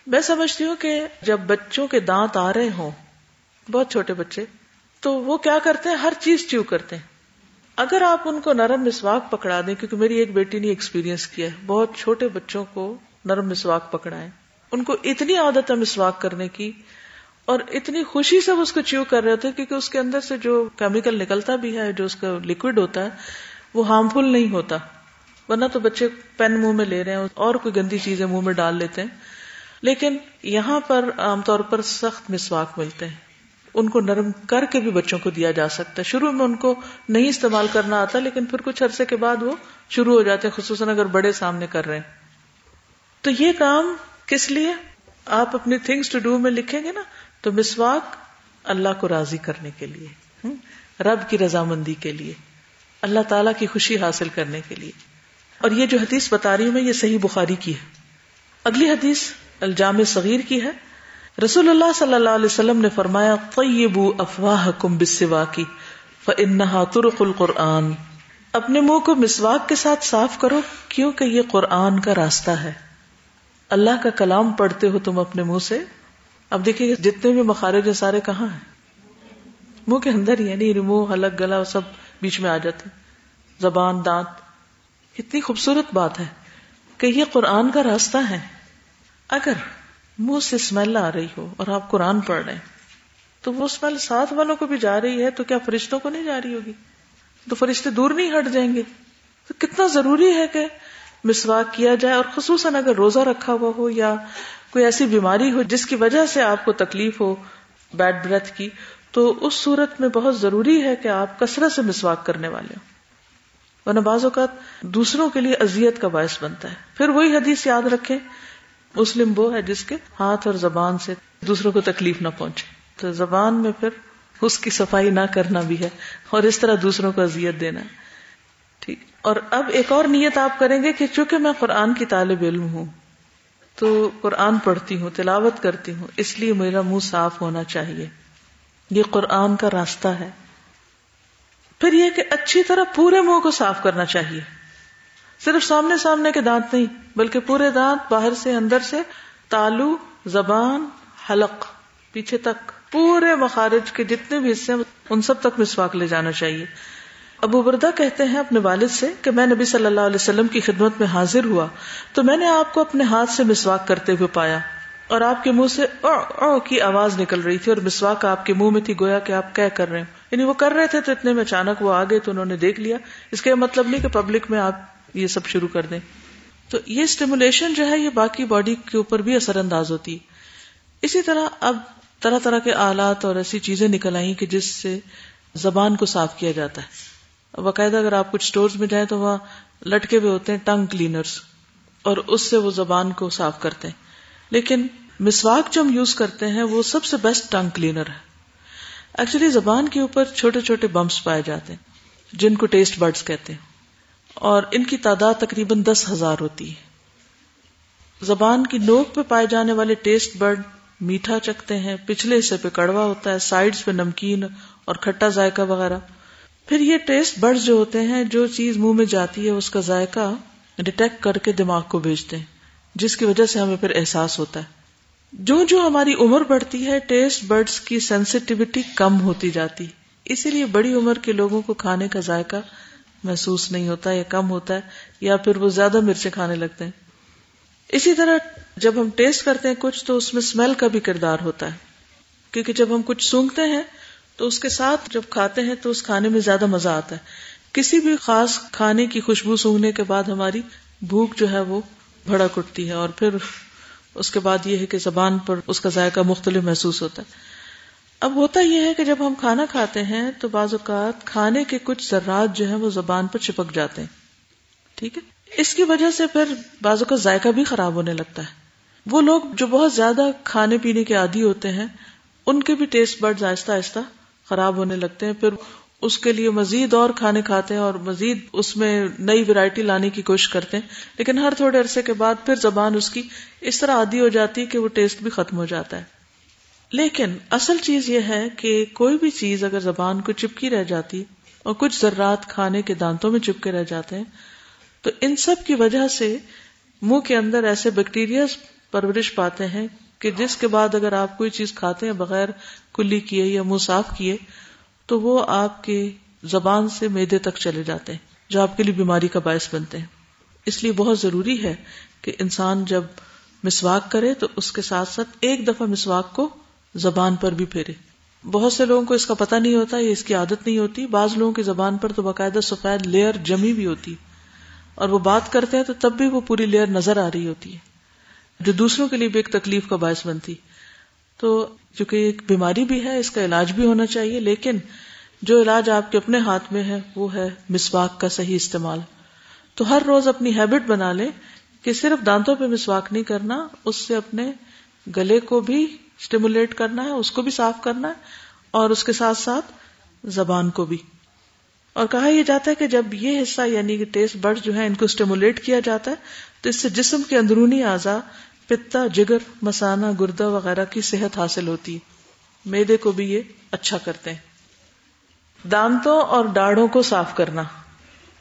میں سمجھتی ہوں کہ جب بچوں کے دانت آ رہے ہوں، بہت چھوٹے بچے، تو وہ کیا کرتے ہیں؟ ہر چیز چیو کرتے ہیں۔ اگر آپ ان کو نرم مسواک پکڑا دیں، کیونکہ میری ایک بیٹی نے ایکسپیرینس کیا ہے، بہت چھوٹے بچوں کو نرم مسواک پکڑائے ان کو اتنی عادت ہے مسواک کرنے کی اور اتنی خوشی سے وہ اس کو چیو کر رہے ہوتے کیونکہ اس کے اندر سے جو کیمیکل نکلتا بھی ہے، جو اس کا لکوڈ ہوتا ہے، وہ ہارمفل نہیں ہوتا۔ ورنہ تو بچے پین منہ میں لے رہے ہیں، اور کوئی گندی چیزیں منہ میں ڈال لیتے ہیں۔ لیکن یہاں پر عام طور پر سخت مسواک ملتے ہیں۔ ان کو نرم کر کے بھی بچوں کو دیا جا سکتا ہے۔ شروع میں ان کو نہیں استعمال کرنا آتا، لیکن پھر کچھ عرصے کے بعد وہ شروع ہو جاتے ہیں، خصوصاً اگر بڑے سامنے کر رہے ہیں۔ تو یہ کام کس لیے؟ آپ اپنی تھنگس ٹو ڈو میں لکھیں گے نا، تو مسواک اللہ کو راضی کرنے کے لیے رب کی رضامندی کے لیے، اللہ تعالی کی خوشی حاصل کرنے کے لیے۔ اور یہ جو حدیث بتا رہی ہوں میں، یہ صحیح بخاری کی ہے۔ اگلی حدیث الجام صغیر کی ہے۔ رسول اللہ صلی اللہ علیہ وسلم نے فرمایا طیبو افواہ کم بسوا کی فنحا ترق القرآن۔ اپنے منہ کو مسواک کے ساتھ صاف کرو، کیونکہ یہ قرآن کا راستہ ہے۔ اللہ کا کلام پڑھتے ہو تم اپنے منہ سے، اب دیکھیے جتنے بھی مخارج ہیں سارے کہاں ہیں؟ منہ کے اندر ہی یعنی منہ، حلق، گلا سب بیچ میں آ جاتے زبان، دانت۔ اتنی خوبصورت بات ہے کہ یہ قرآن کا راستہ ہے۔ اگر منہ سے اسمیل آ رہی ہو اور آپ قرآن پڑھ رہے ہیں، تو وہ اسمیل ساتھ والوں کو بھی جا رہی ہے، تو کیا فرشتوں کو نہیں جا رہی ہوگی؟ تو فرشتے دور نہیں ہٹ جائیں گے؟ تو کتنا ضروری ہے کہ مسواک کیا جائے اور خصوصاً اگر روزہ رکھا ہوا ہو یا کوئی ایسی بیماری ہو جس کی وجہ سے آپ کو تکلیف ہو بیڈ بریتھ کی، تو اس صورت میں بہت ضروری ہے کہ آپ کثرت سے مسواک کرنے والے ہوں۔ ورنہ بعض اوقات دوسروں کے لیے اذیت کا باعث بنتا ہے۔ پھر وہی حدیث یاد رکھے مسلم وہ ہے جس کے ہاتھ اور زبان سے دوسروں کو تکلیف نہ پہنچے۔ تو زبان میں پھر اس کی صفائی نہ کرنا بھی ہے اور اس طرح دوسروں کو اذیت دینا۔ ہے ٹھیک اور اب ایک اور نیت آپ کریں گے کہ چونکہ میں قرآن کی طالب علم ہوں، تو قرآن پڑھتی ہوں، تلاوت کرتی ہوں، اس لیے میرا منہ صاف ہونا چاہیے۔ یہ قرآن کا راستہ ہے۔ پھر یہ کہ اچھی طرح پورے منہ کو صاف کرنا چاہیے۔ صرف سامنے سامنے کے دانت نہیں، بلکہ پورے دانت باہر سے، اندر سے، تالو، زبان، حلق، پیچھے تک، پورے مخارج کے جتنے بھی حصے ان سب تک مسواک لے جانا چاہیے۔ ابو بردا کہتے ہیں اپنے والد سے کہ میں نبی صلی اللہ علیہ وسلم کی خدمت میں حاضر ہوا تو میں نے آپ کو اپنے ہاتھ سے مسواک کرتے ہوئے پایا اور آپ کے منہ سے او او کی آواز نکل رہی تھی اور مسواک آپ کے منہ میں تھی گویا کہ آپ کیا کر رہے ہیں؟ یعنی وہ کر رہے تھے تو اتنے میں اچانک وہ آگے تو انہوں نے دیکھ لیا۔ اس کا مطلب نہیں کہ پبلک میں آپ یہ سب شروع کر دیں۔ تو یہ اسٹیمولیشن جو ہے یہ باقی باڈی کے اوپر بھی اثر انداز ہوتی۔ اسی طرح اب طرح طرح کے آلات اور ایسی چیزیں نکل آئی کہ جس سے زبان کو صاف کیا جاتا ہے۔ باقاعدہ اگر آپ کچھ اسٹور میں جائیں تو وہاں لٹکے ہوئے ہوتے ہیں ٹنگ کلینرز اور اس سے وہ زبان کو صاف کرتے ہیں۔ لیکن مسواک جو ہم یوز کرتے ہیں وہ سب سے بیسٹ ٹنگ کلینر ہے۔ ایکچولی زبان کے اوپر چھوٹے چھوٹے بمپس پائے جاتے ہیں، جن کو ٹیسٹ برڈز کہتے ہیں۔ اور ان کی تعداد تقریباً دس ہزار ہوتی ہے۔ زبان کی نوک پہ پائے جانے والے ٹیسٹ برڈ میٹھا چکتے ہیں، پچھلے حصے پہ کڑوا ہوتا ہے، سائڈز پہ نمکین اور کھٹا ذائقہ وغیرہ۔ پھر یہ ٹیسٹ برڈ جو ہوتے ہیں، جو چیز منہ میں جاتی ہے، اس کا ذائقہ ڈیٹیکٹ کر کے دماغ کو بھیجتے ہیں، جس کی وجہ سے ہمیں پھر احساس ہوتا ہے۔ جو جو ہماری عمر بڑھتی ہے، ٹیسٹ برڈز کی سینسٹیوٹی کم ہوتی جاتی اسی لیے بڑی عمر کے لوگوں کو کھانے کا ذائقہ محسوس نہیں ہوتا یا کم ہوتا ہے، یا پھر وہ زیادہ مرچیں کھانے لگتے ہیں۔ اسی طرح جب ہم ٹیسٹ کرتے ہیں کچھ، تو اس میں اسمیل کا بھی کردار ہوتا ہے۔ کیونکہ جب ہم کچھ سونگتے ہیں تو اس کے ساتھ جب کھاتے ہیں تو اس کھانے میں زیادہ مزہ آتا ہے۔ کسی بھی خاص کھانے کی خوشبو سونگنے کے بعد ہماری بھوک جو ہے وہ بھڑک اٹھتی ہے اور پھر اس کے بعد یہ ہے کہ زبان پر اس کا ذائقہ مختلف محسوس ہوتا ہے۔ اب ہوتا یہ ہے کہ جب ہم کھانا کھاتے ہیں تو بعض اوقات کھانے کے کچھ ذرات جو ہیں وہ زبان پر چپک جاتے ہیں۔ ٹھیک ہے؟ اس کی وجہ سے پھر بعض اوقات ذائقہ بھی خراب ہونے لگتا ہے۔ وہ لوگ جو بہت زیادہ کھانے پینے کے عادی ہوتے ہیں، ان کے بھی ٹیسٹ برڈ آہستہ آہستہ خراب ہونے لگتے ہیں، پھر اس کے لیے مزید اور کھانے کھاتے ہیں اور مزید اس میں نئی ویرائٹی لانے کی کوشش کرتے ہیں۔ لیکن ہر تھوڑے عرصے کے بعد پھر زبان اس کی اس طرح عادی ہو جاتی ہے کہ وہ ٹیسٹ بھی ختم ہو جاتا ہے۔ لیکن اصل چیز یہ ہے کہ کوئی بھی چیز اگر زبان کو چپکی رہ جاتی اور کچھ ذرات کھانے کے دانتوں میں چپکے رہ جاتے ہیں، تو ان سب کی وجہ سے منہ کے اندر ایسے بیکٹیریا پرورش پاتے ہیں کہ جس کے بعد اگر آپ کوئی چیز کھاتے ہیں بغیر کلی کیے یا منہ صاف کیے، تو وہ آپ کے زبان سے میدے تک چلے جاتے ہیں، جو آپ کے لیے بیماری کا باعث بنتے ہیں۔ اس لیے بہت ضروری ہے کہ انسان جب مسواک کرے تو اس کے ساتھ ساتھ ایک دفعہ مسواک کو زبان پر بھی پھیرے۔ بہت سے لوگوں کو اس کا پتہ نہیں ہوتا یا اس کی عادت نہیں ہوتی۔ بعض لوگوں کی زبان پر تو باقاعدہ سفید لیئر جمی بھی ہوتی اور وہ بات کرتے ہیں تو تب بھی وہ پوری لیئر نظر آ رہی ہوتی ہے، جو دوسروں کے لیے بھی ایک تکلیف کا باعث بنتی۔ تو چونکہ ایک بیماری بھی ہے، اس کا علاج بھی ہونا چاہیے، لیکن جو علاج آپ کے اپنے ہاتھ میں ہے، وہ ہے مسواک کا صحیح استعمال۔ تو ہر روز اپنی ہیبٹ بنا لے کہ صرف دانتوں پہ مسواک نہیں کرنا، اس سے اپنے گلے کو بھی اسٹیمولیٹ کرنا ہے، اس کو بھی صاف کرنا ہے، اور اس کے ساتھ ساتھ زبان کو بھی۔ اور کہا یہ جاتا ہے کہ جب یہ حصہ یعنی کہ ٹیسٹ برڈ جو ہے ان کو اسٹیمولیٹ کیا جاتا ہے، تو اس سے جسم کے اندرونی اعضا پتا، جگر مسانا گردہ وغیرہ کی صحت حاصل ہوتی۔ ہے میدے کو بھی یہ اچھا کرتے ہیں۔ دانتوں اور ڈاڑوں کو صاف کرنا۔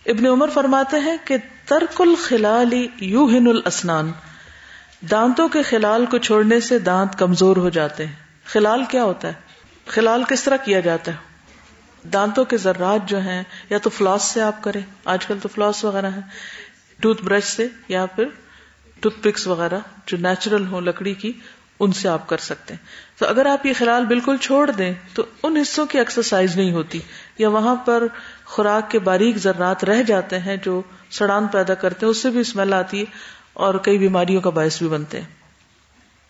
ابن عمر فرماتے ہیں کہ ترک الخلال یو ہن الاسنان۔ دانتوں کے خلال کو چھوڑنے سے دانت کمزور ہو جاتے ہیں۔ خلال کیا ہوتا ہے؟ خلال کس طرح کیا جاتا ہے؟ دانتوں کے ذرات جو ہیں، یا تو فلاس سے آپ کریں۔ آج کل تو فلاس وغیرہ ہے ٹوتھ برش سے یا پھر ٹوتھ پکس وغیرہ جو نیچرل ہو لکڑی کی، ان سے آپ کر سکتے ہیں۔ تو اگر آپ یہ خیال بالکل چھوڑ دیں، تو ان حصوں کی ایکسرسائز نہیں ہوتی۔ یا وہاں پر خوراک کے باریک ذرات رہ جاتے ہیں جو سڑان پیدا کرتے ہیں، اس سے بھی اسمیل آتی ہے اور کئی بیماریوں کا باعث بھی بنتے ہیں۔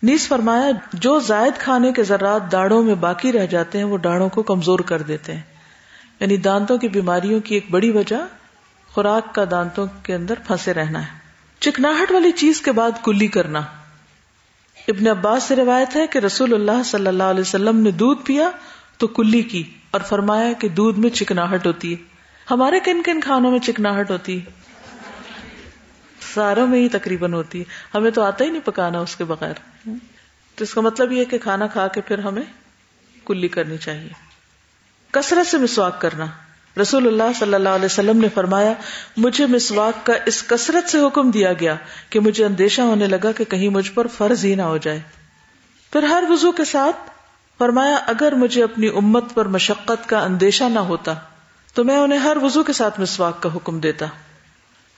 نیز فرمایا، جو زائد کھانے کے ذرات داڑوں میں باقی رہ جاتے ہیں، وہ ڈاڑوں کو کمزور کر دیتے ہیں۔ یعنی دانتوں کی بیماریوں کی ایک بڑی وجہ خوراک کا دانتوں کے اندر پھنسے رہنا ہے۔ چکناہٹ والی چیز کے بعد کلی کرنا۔ ابن عباس سے روایت ہے کہ رسول اللہ صلی اللہ علیہ وسلم نے دودھ پیا تو کلی کی اور فرمایا کہ دودھ میں چکناہٹ ہوتی ہے۔ ہمارے کن کن کھانوں میں چکناہٹ ہوتی ہے؟ ساروں میں ہی تقریباً ہوتی ہے۔ ہمیں تو آتا ہی نہیں پکانا اس کے بغیر۔ تو اس کا مطلب یہ کہ کھانا کھا کے پھر ہمیں کلی کرنی چاہیے۔ کثرت سے مسواک کرنا۔ رسول اللہ صلی اللہ علیہ وسلم نے فرمایا، مجھے مسواک کا اس کثرت سے حکم دیا گیا کہ مجھے اندیشہ ہونے لگا کہ کہیں مجھ پر فرض ہی نہ ہو جائے۔ پھر ہر وضو کے ساتھ فرمایا، اگر مجھے اپنی امت پر مشقت کا اندیشہ نہ ہوتا، تو میں انہیں ہر وضو کے ساتھ مسواک کا حکم دیتا۔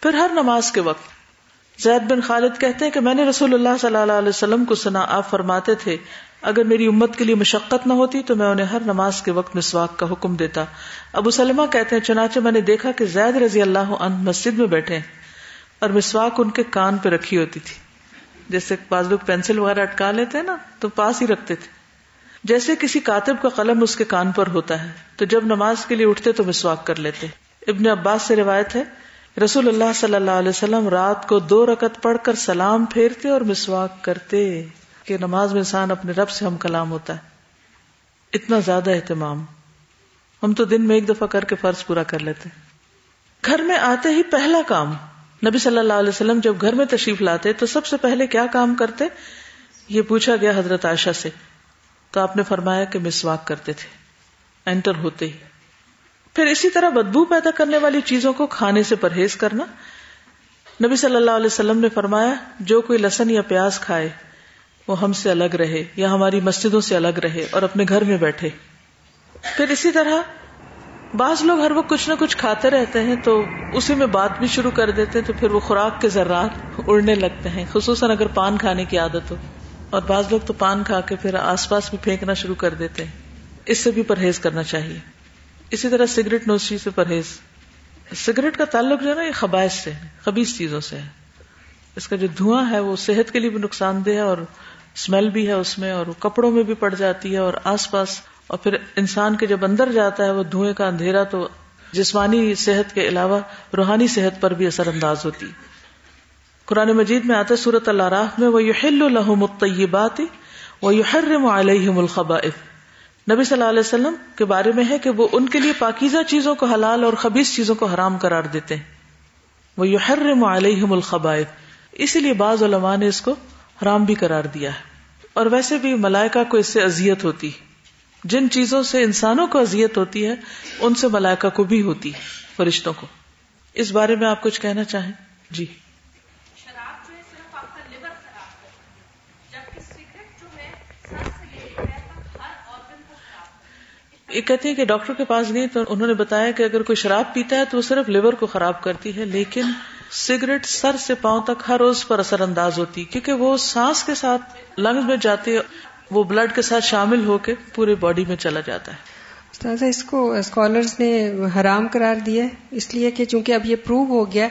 پھر ہر نماز کے وقت زید بن خالد کہتے ہیں کہ میں نے رسول اللہ صلی اللہ علیہ وسلم کو سنا، آپ فرماتے تھے اگر میری امت کے لیے مشقت نہ ہوتی تو میں انہیں ہر نماز کے وقت مسواک کا حکم دیتا۔ ابو سلمہ کہتے ہیں، چنانچہ میں نے دیکھا کہ زید رضی اللہ عنہ مسجد میں بیٹھے اور مسواک ان کے کان پہ رکھی ہوتی تھی۔ جیسے بعض لوگ پینسل وغیرہ اٹکا لیتے ہیں نا، تو پاس ہی رکھتے تھے۔ جیسے کسی کاتب کا قلم اس کے کان پر ہوتا ہے، تو جب نماز کے لیے اٹھتے تو مسواک کر لیتے۔ ابن عباس سے روایت ہے، رسول اللہ صلی اللہ علیہ وسلم رات کو دو رکت پڑھ کر سلام پھیرتے اور مسواک کرتے۔ کہ نماز میں انسان اپنے رب سے ہم کلام ہوتا ہے۔ اتنا زیادہ اہتمام۔ ہم تو دن میں ایک دفعہ کر کے فرض پورا کر لیتے گھر میں آتے ہی پہلا کام۔ نبی صلی اللہ علیہ وسلم جب گھر میں تشریف لاتے تو سب سے پہلے کیا کام کرتے؟ یہ پوچھا گیا حضرت عائشہ سے۔ تو آپ نے فرمایا کہ مسواک کرتے تھے۔ انٹر ہوتے ہی۔ پھر اسی طرح بدبو پیدا کرنے والی چیزوں کو کھانے سے پرہیز کرنا۔ نبی صلی اللہ علیہ وسلم نے فرمایا، جو کوئی لسن یا پیاز کھائے وہ ہم سے الگ رہے یا ہماری مسجدوں سے الگ رہے اور اپنے گھر میں بیٹھے۔ پھر اسی طرح بعض لوگ ہر وقت کچھ نہ کچھ کھاتے رہتے ہیں تو اسی میں بات بھی شروع کر دیتے ہیں تو پھر وہ خوراک کے ذرات اڑنے لگتے ہیں، خصوصاً اگر پان کھانے کی عادت ہو۔ اور بعض لوگ تو پان کھا کے پھر آس پاس بھی پھینکنا شروع کر دیتے ہیں۔ اس سے بھی پرہیز کرنا چاہیے۔ اسی طرح سگریٹ نوشی سے پرہیز۔ سگریٹ کا تعلق جو ہے نا، یہ خباش سے خبیص چیزوں سے ہے۔ اس کا جو دھواں ہے، وہ صحت کے لیے بھی نقصان دہ ہے اور اسمیل بھی ہے اس میں اور وہ کپڑوں میں بھی پڑ جاتی ہے اور آس پاس اور پھر انسان کے جب اندر جاتا ہے وہ دھوئیں کا اندھیرا تو جسمانی صحت کے علاوہ روحانی صحت پر بھی اثر انداز ہوتی۔ قرآن مجید میں آتا صورت اللہ راہ میں وہ یحل الحم الطیبات وہ یحرم علیہم الخبائث۔ نبی صلی اللہ علیہ وسلم کے بارے میں ہے کہ وہ ان کے لیے پاکیزہ چیزوں کو حلال اور خبیص چیزوں کو حرام قرار دیتے ہیں۔ وہ یحرم علیہم الخبائث۔ اسی لیے بعض علماء نے اس کو حرام بھی قرار دیا ہے۔ اور ویسے بھی ملائکہ کو اس سے اذیت ہوتی جن چیزوں سے انسانوں کو اذیت ہوتی ہے ان سے ملائکہ کو بھی ہوتی ہے فرشتوں کو۔ اس بارے میں آپ کچھ کہنا چاہیں؟ جی۔ یہ کہتے ہیں کہ ڈاکٹر کے پاس گئی تو انہوں نے بتایا کہ اگر کوئی شراب پیتا ہے تو وہ صرف لیور کو خراب کرتی ہے لیکن سگریٹ سر سے پاؤں تک ہر روز پر اثر انداز ہوتی کیونکہ وہ سانس کے ساتھ لنگز میں جاتے وہ بلڈ کے ساتھ شامل ہو کے پورے باڈی میں چلا جاتا ہے۔ اس کو اسکالرس نے حرام قرار دیا اس لیے کہ چونکہ اب یہ پروو ہو گیا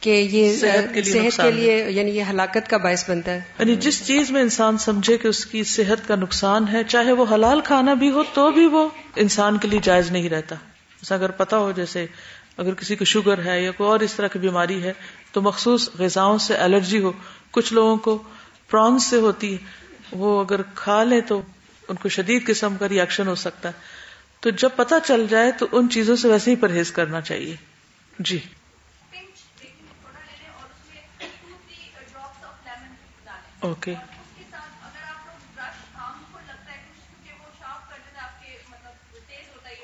کہ یہ صحت کے لیے یعنی یہ ہلاکت کا باعث بنتا ہے۔ یعنی جس چیز میں انسان سمجھے کہ اس کی صحت کا نقصان ہے چاہے وہ حلال کھانا بھی ہو تو بھی وہ انسان کے لیے جائز نہیں رہتا۔ اگر پتا ہو جیسے اگر کسی کو شوگر ہے یا کوئی اور اس طرح کی بیماری ہے، تو مخصوص غذاؤں سے الرجی ہو، کچھ لوگوں کو پرانس سے ہوتی ہے، وہ اگر کھا لیں تو ان کو شدید قسم کا ریئیکشن ہو سکتا ہے۔ تو جب پتا چل جائے تو ان چیزوں سے ویسے ہی پرہیز کرنا چاہیے۔ جی۔ اوکے۔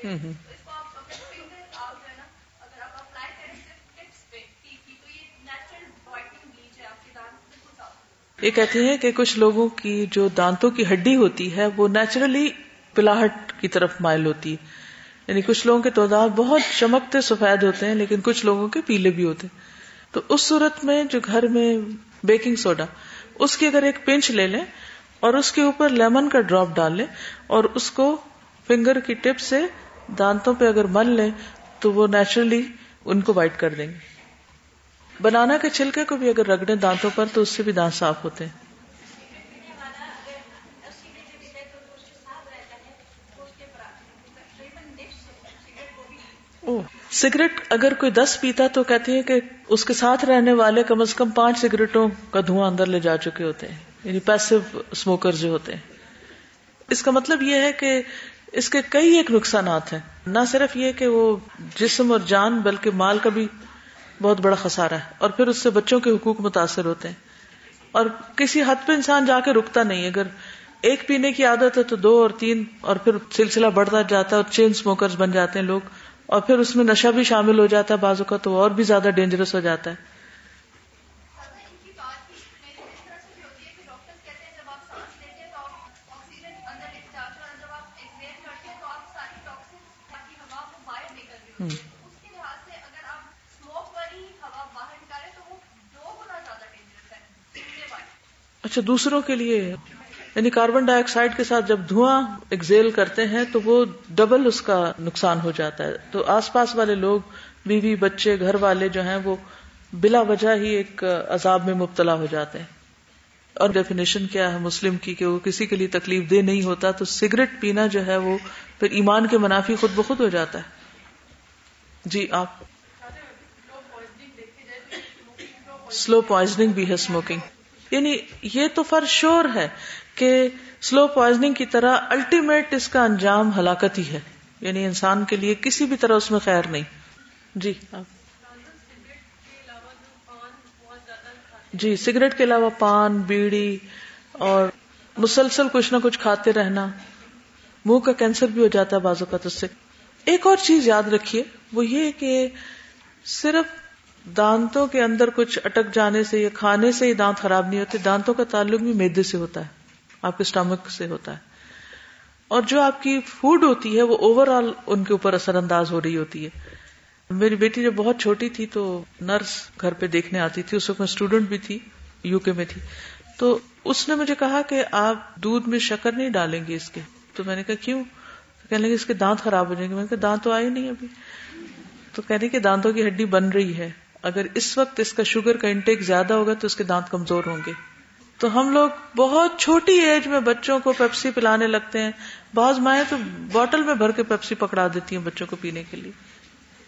ہوں ہوں یہ کہتے ہیں کہ کچھ لوگوں کی جو دانتوں کی ہڈی ہوتی ہے، وہ نیچرلی پلاہٹ کی طرف مائل ہوتی ہے۔ یعنی کچھ لوگوں کے تعداد بہت چمکتے سفید ہوتے ہیں، لیکن کچھ لوگوں کے پیلے بھی ہوتے ہیں۔ تو اس صورت میں جو گھر میں بیکنگ سوڈا، اس کی اگر ایک پنچ لے لیں اور اس کے اوپر لیمن کا ڈراپ ڈال لیں اور اس کو فنگر کی ٹپ سے دانتوں پہ اگر مل لیں تو وہ نیچرلی ان کو وائٹ کر دیں گے۔ بنانا کے چھلکے کو بھی اگر رگڑے دانتوں پر تو اس سے بھی دانت صاف ہوتے ہیں۔ سگریٹ اگر کوئی دس پیتا تو کہتے ہیں کہ اس کے ساتھ رہنے والے کم از کم پانچ سگریٹوں کا دھواں اندر لے جا چکے ہوتے ہیں۔ یعنی پیسو اسموکر جو ہوتے ہیں۔ اس کا مطلب یہ ہے کہ اس کے کئی ایک نقصانات ہیں۔ نہ صرف یہ کہ وہ جسم اور جان بلکہ مال کا بھی بہت بڑا خسارا ہے اور پھر اس سے بچوں کے حقوق متاثر ہوتے ہیں اور کسی حد پہ انسان جا کے رکتا نہیں، اگر ایک پینے کی عادت ہے تو دو اور تین، اور پھر سلسلہ بڑھتا جاتا ہے اور چین اسموکرز بن جاتے ہیں لوگ، اور پھر اس میں نشہ بھی شامل ہو جاتا ہے بازو کا تو اور بھی زیادہ ڈینجرس ہو جاتا ہے۔ اچھا دوسروں کے لیے یعنی کاربن ڈائی آکسائڈ کے ساتھ جب دھواں ایکزیل کرتے ہیں تو وہ ڈبل اس کا نقصان ہو جاتا ہے۔ تو آس پاس والے لوگ، بیوی، بچے، گھر والے جو ہیں، وہ بلا وجہ ہی ایک عذاب میں مبتلا ہو جاتے ہیں۔ اور ڈیفینیشن کیا ہے مسلم کی کہ وہ کسی کے لیے تکلیف دہ نہیں ہوتا، تو سگریٹ پینا جو ہے وہ پھر ایمان کے منافی خود بخود ہو جاتا ہے۔ جی آپ۔ سلو پوائزنگ بھی ہے اسموکنگ یعنی یہ تو فر شور ہے کہ سلو پوائزنگ کی طرح الٹیمیٹ اس کا انجام ہلاکت ہی ہے۔ یعنی انسان کے لیے کسی بھی طرح اس میں خیر نہیں۔ جی۔ آپ جی سگریٹ کے علاوہ پان، بیڑی اور مسلسل کچھ نہ کچھ کھاتے رہنا۔ منہ کا کینسر بھی ہو جاتا ہے بازو کا تو سے۔ ایک اور چیز یاد رکھیے، وہ یہ کہ صرف دانتوں کے اندر کچھ اٹک جانے سے یا کھانے سے ہی دانت خراب نہیں ہوتے، دانتوں کا تعلق بھی میدے سے ہوتا ہے، آپ کے اسٹمک سے ہوتا ہے۔ اور جو آپ کی فوڈ ہوتی ہے، وہ اوور آل ان کے اوپر اثر انداز ہو رہی ہوتی ہے۔ میری بیٹی جب بہت چھوٹی تھی تو نرس گھر پہ دیکھنے آتی تھی، اس وقت میں اسٹوڈینٹ بھی تھی یو کے میں تھی۔ تو اس نے مجھے کہا کہ آپ دودھ میں شکر نہیں ڈالیں گے اس کے۔ تو میں نے کہا، کیوں؟ کہنے لگے، اس کے دانت خراب ہو جائیں گے۔ میں نے کہا، دانت تو آئے نہیں ابھی۔ تو کہنے کہ دانتوں کی ہڈی بن رہی ہے۔ اگر اس وقت اس کا شوگر کا انٹیک زیادہ ہوگا تو اس کے دانت کمزور ہوں گے۔ تو ہم لوگ بہت چھوٹی ایج میں بچوں کو پیپسی پلانے لگتے ہیں۔ بعض مائیں تو بوٹل میں بھر کے پیپسی پکڑا دیتی ہیں بچوں کو پینے کے لیے۔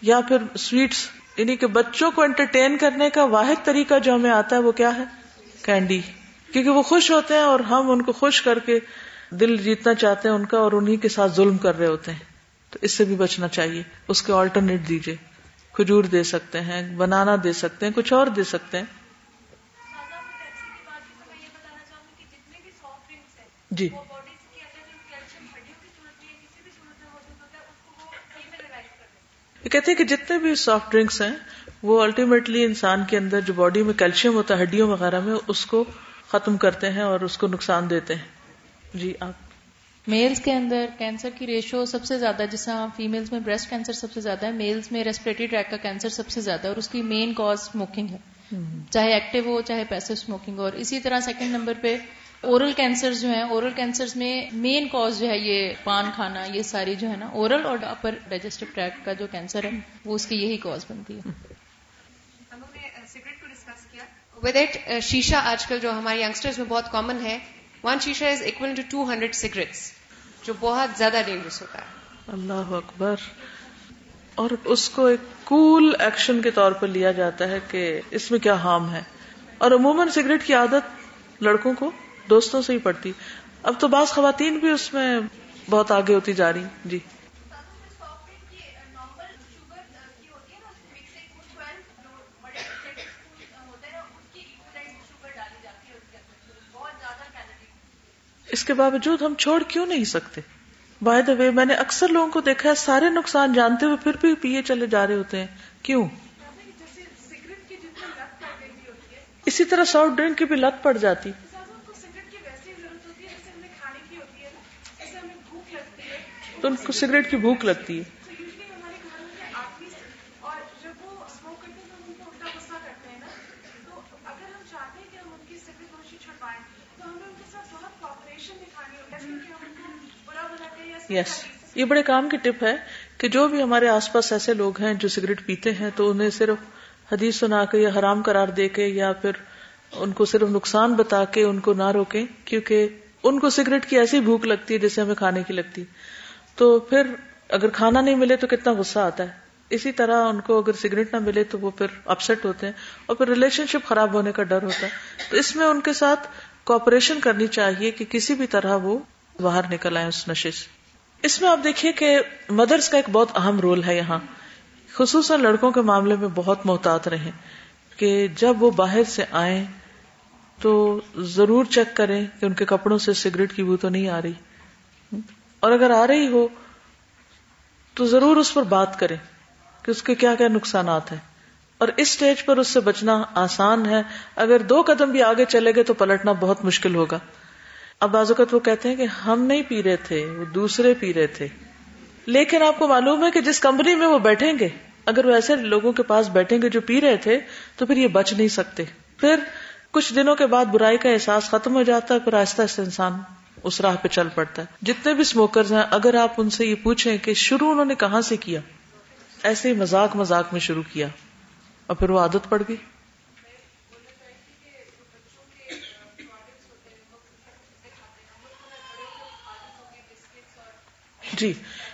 یا پھر سویٹس یعنی کہ بچوں کو انٹرٹین کرنے کا واحد طریقہ جو ہمیں آتا ہے وہ کیا ہے؟ کینڈی۔ کیونکہ وہ خوش ہوتے ہیں اور ہم ان کو خوش کر کے دل جیتنا چاہتے ہیں ان کا اور انہیں کے ساتھ ظلم کر رہے ہوتے ہیں۔ تو اس سے بھی بچنا چاہیے۔ اس کے آلٹرنیٹ دیجیے کھجور دے سکتے ہیں، بنانا دے سکتے ہیں، کچھ اور دے سکتے ہیں۔ جی۔ کہتے ہیں کہ جتنے بھی سافٹ ڈرنکس ہیں، وہ الٹیمیٹلی انسان کے اندر جو باڈی میں کیلشیم ہوتا ہے، ہڈیوں وغیرہ میں، اس کو ختم کرتے ہیں اور اس کو نقصان دیتے ہیں۔ جی آپ۔ میلز کے اندر کینسر کی ریشو سب سے زیادہ جس طرح فیمیلز میں بریسٹ کینسر سب سے زیادہ ہے میلز میں ریسپریٹری ٹریک کا کینسر سب سے زیادہ ہے اور اس کی مین کاز اسموکنگ ہے۔ چاہے ایکٹیو ہو چاہے پیسو اسموکنگ ہو۔ اور اسی طرح سیکنڈ نمبر پہ اورل کینسر جو ہیں اورل کینسر میں مین کاز جو ہے یہ پان کھانا یہ ساری جو ہے نا اورل اور اپر ڈائجسٹو ٹریک کا جو کینسر ہے وہ اس کی یہی کاز بنتی ہے۔ ود اٹ شیشہ آج کل جو ہمارے یگسٹرز میں بہت کامن ہے one shisha is equal to two hundred cigarettes جو بہت زیادہ ڈینجرس ہوتا ہے۔ اللہ اکبر۔ اور اس کو ایک کول ایکشن کے طور پر لیا جاتا ہے کہ اس میں کیا ہارم ہے۔ اور عموماً سگریٹ کی عادت لڑکوں کو، دوستوں سے ہی پڑتی۔ اب تو بعض خواتین بھی اس میں بہت آگے ہوتی جا رہی۔ جی۔ اس کے باوجود ہم چھوڑ کیوں نہیں سکتے؟ بائی دا وے میں نے اکثر لوگوں کو دیکھا ہے، سارے نقصان جانتے ہوئے پھر بھی پیے چلے جا رہے ہوتے ہیں۔ کیوں؟ اسی طرح سافٹ ڈرنک کی بھی لت پڑ جاتی۔ تو ان کو سگریٹ کی بھوک لگتی ہے۔ یس یہ بڑے کام کی ٹپ ہے کہ جو بھی ہمارے آس پاس ایسے لوگ ہیں جو سگریٹ پیتے ہیں تو انہیں صرف حدیث سنا کے یا حرام قرار دے کے یا پھر ان کو صرف نقصان بتا کے ان کو نہ روکیں، کیونکہ ان کو سگریٹ کی ایسی بھوک لگتی ہے جیسے ہمیں کھانے کی لگتی۔ تو پھر اگر کھانا نہیں ملے تو کتنا غصہ آتا ہے۔ اسی طرح ان کو اگر سگریٹ نہ ملے تو وہ پھر اپسٹ ہوتے ہیں اور پھر ریلیشن شپ خراب ہونے کا ڈر ہوتا ہے۔ تو اس میں ان کے ساتھ کوپریشن کرنی چاہیے کہ کسی بھی طرح وہ باہر نکل آئے اس نشے سے۔ اس میں آپ دیکھیے کہ مدرس کا ایک بہت اہم رول ہے یہاں۔ خصوصاً لڑکوں کے معاملے میں بہت محتاط رہے کہ جب وہ باہر سے آئیں تو ضرور چیک کریں کہ ان کے کپڑوں سے سگریٹ کی بو تو نہیں آ رہی۔ اور اگر آ رہی ہو تو ضرور اس پر بات کریں کہ اس کے کیا کیا نقصانات ہیں۔ اور اس سٹیج پر اس سے بچنا آسان ہے۔ اگر دو قدم بھی آگے چلے گئے تو پلٹنا بہت مشکل ہوگا۔ اب بعض اوقات وہ کہتے ہیں کہ ہم نہیں پی رہے تھے، وہ دوسرے پی رہے تھے۔ لیکن آپ کو معلوم ہے کہ جس کمپنی میں وہ بیٹھیں گے، اگر وہ ایسے لوگوں کے پاس بیٹھیں گے جو پی رہے تھے، تو پھر یہ بچ نہیں سکتے۔ پھر کچھ دنوں کے بعد برائی کا احساس ختم ہو جاتا ہے، پھر آہستہ آہستہ انسان اس راہ پہ چل پڑتا ہے۔ جتنے بھی اسموکرز ہیں، اگر آپ ان سے یہ پوچھیں کہ شروع انہوں نے کہاں سے کیا، ایسے ہی مزاق مزاق میں شروع کیا۔ اور پھر وہ عادت پڑ گئی۔ جی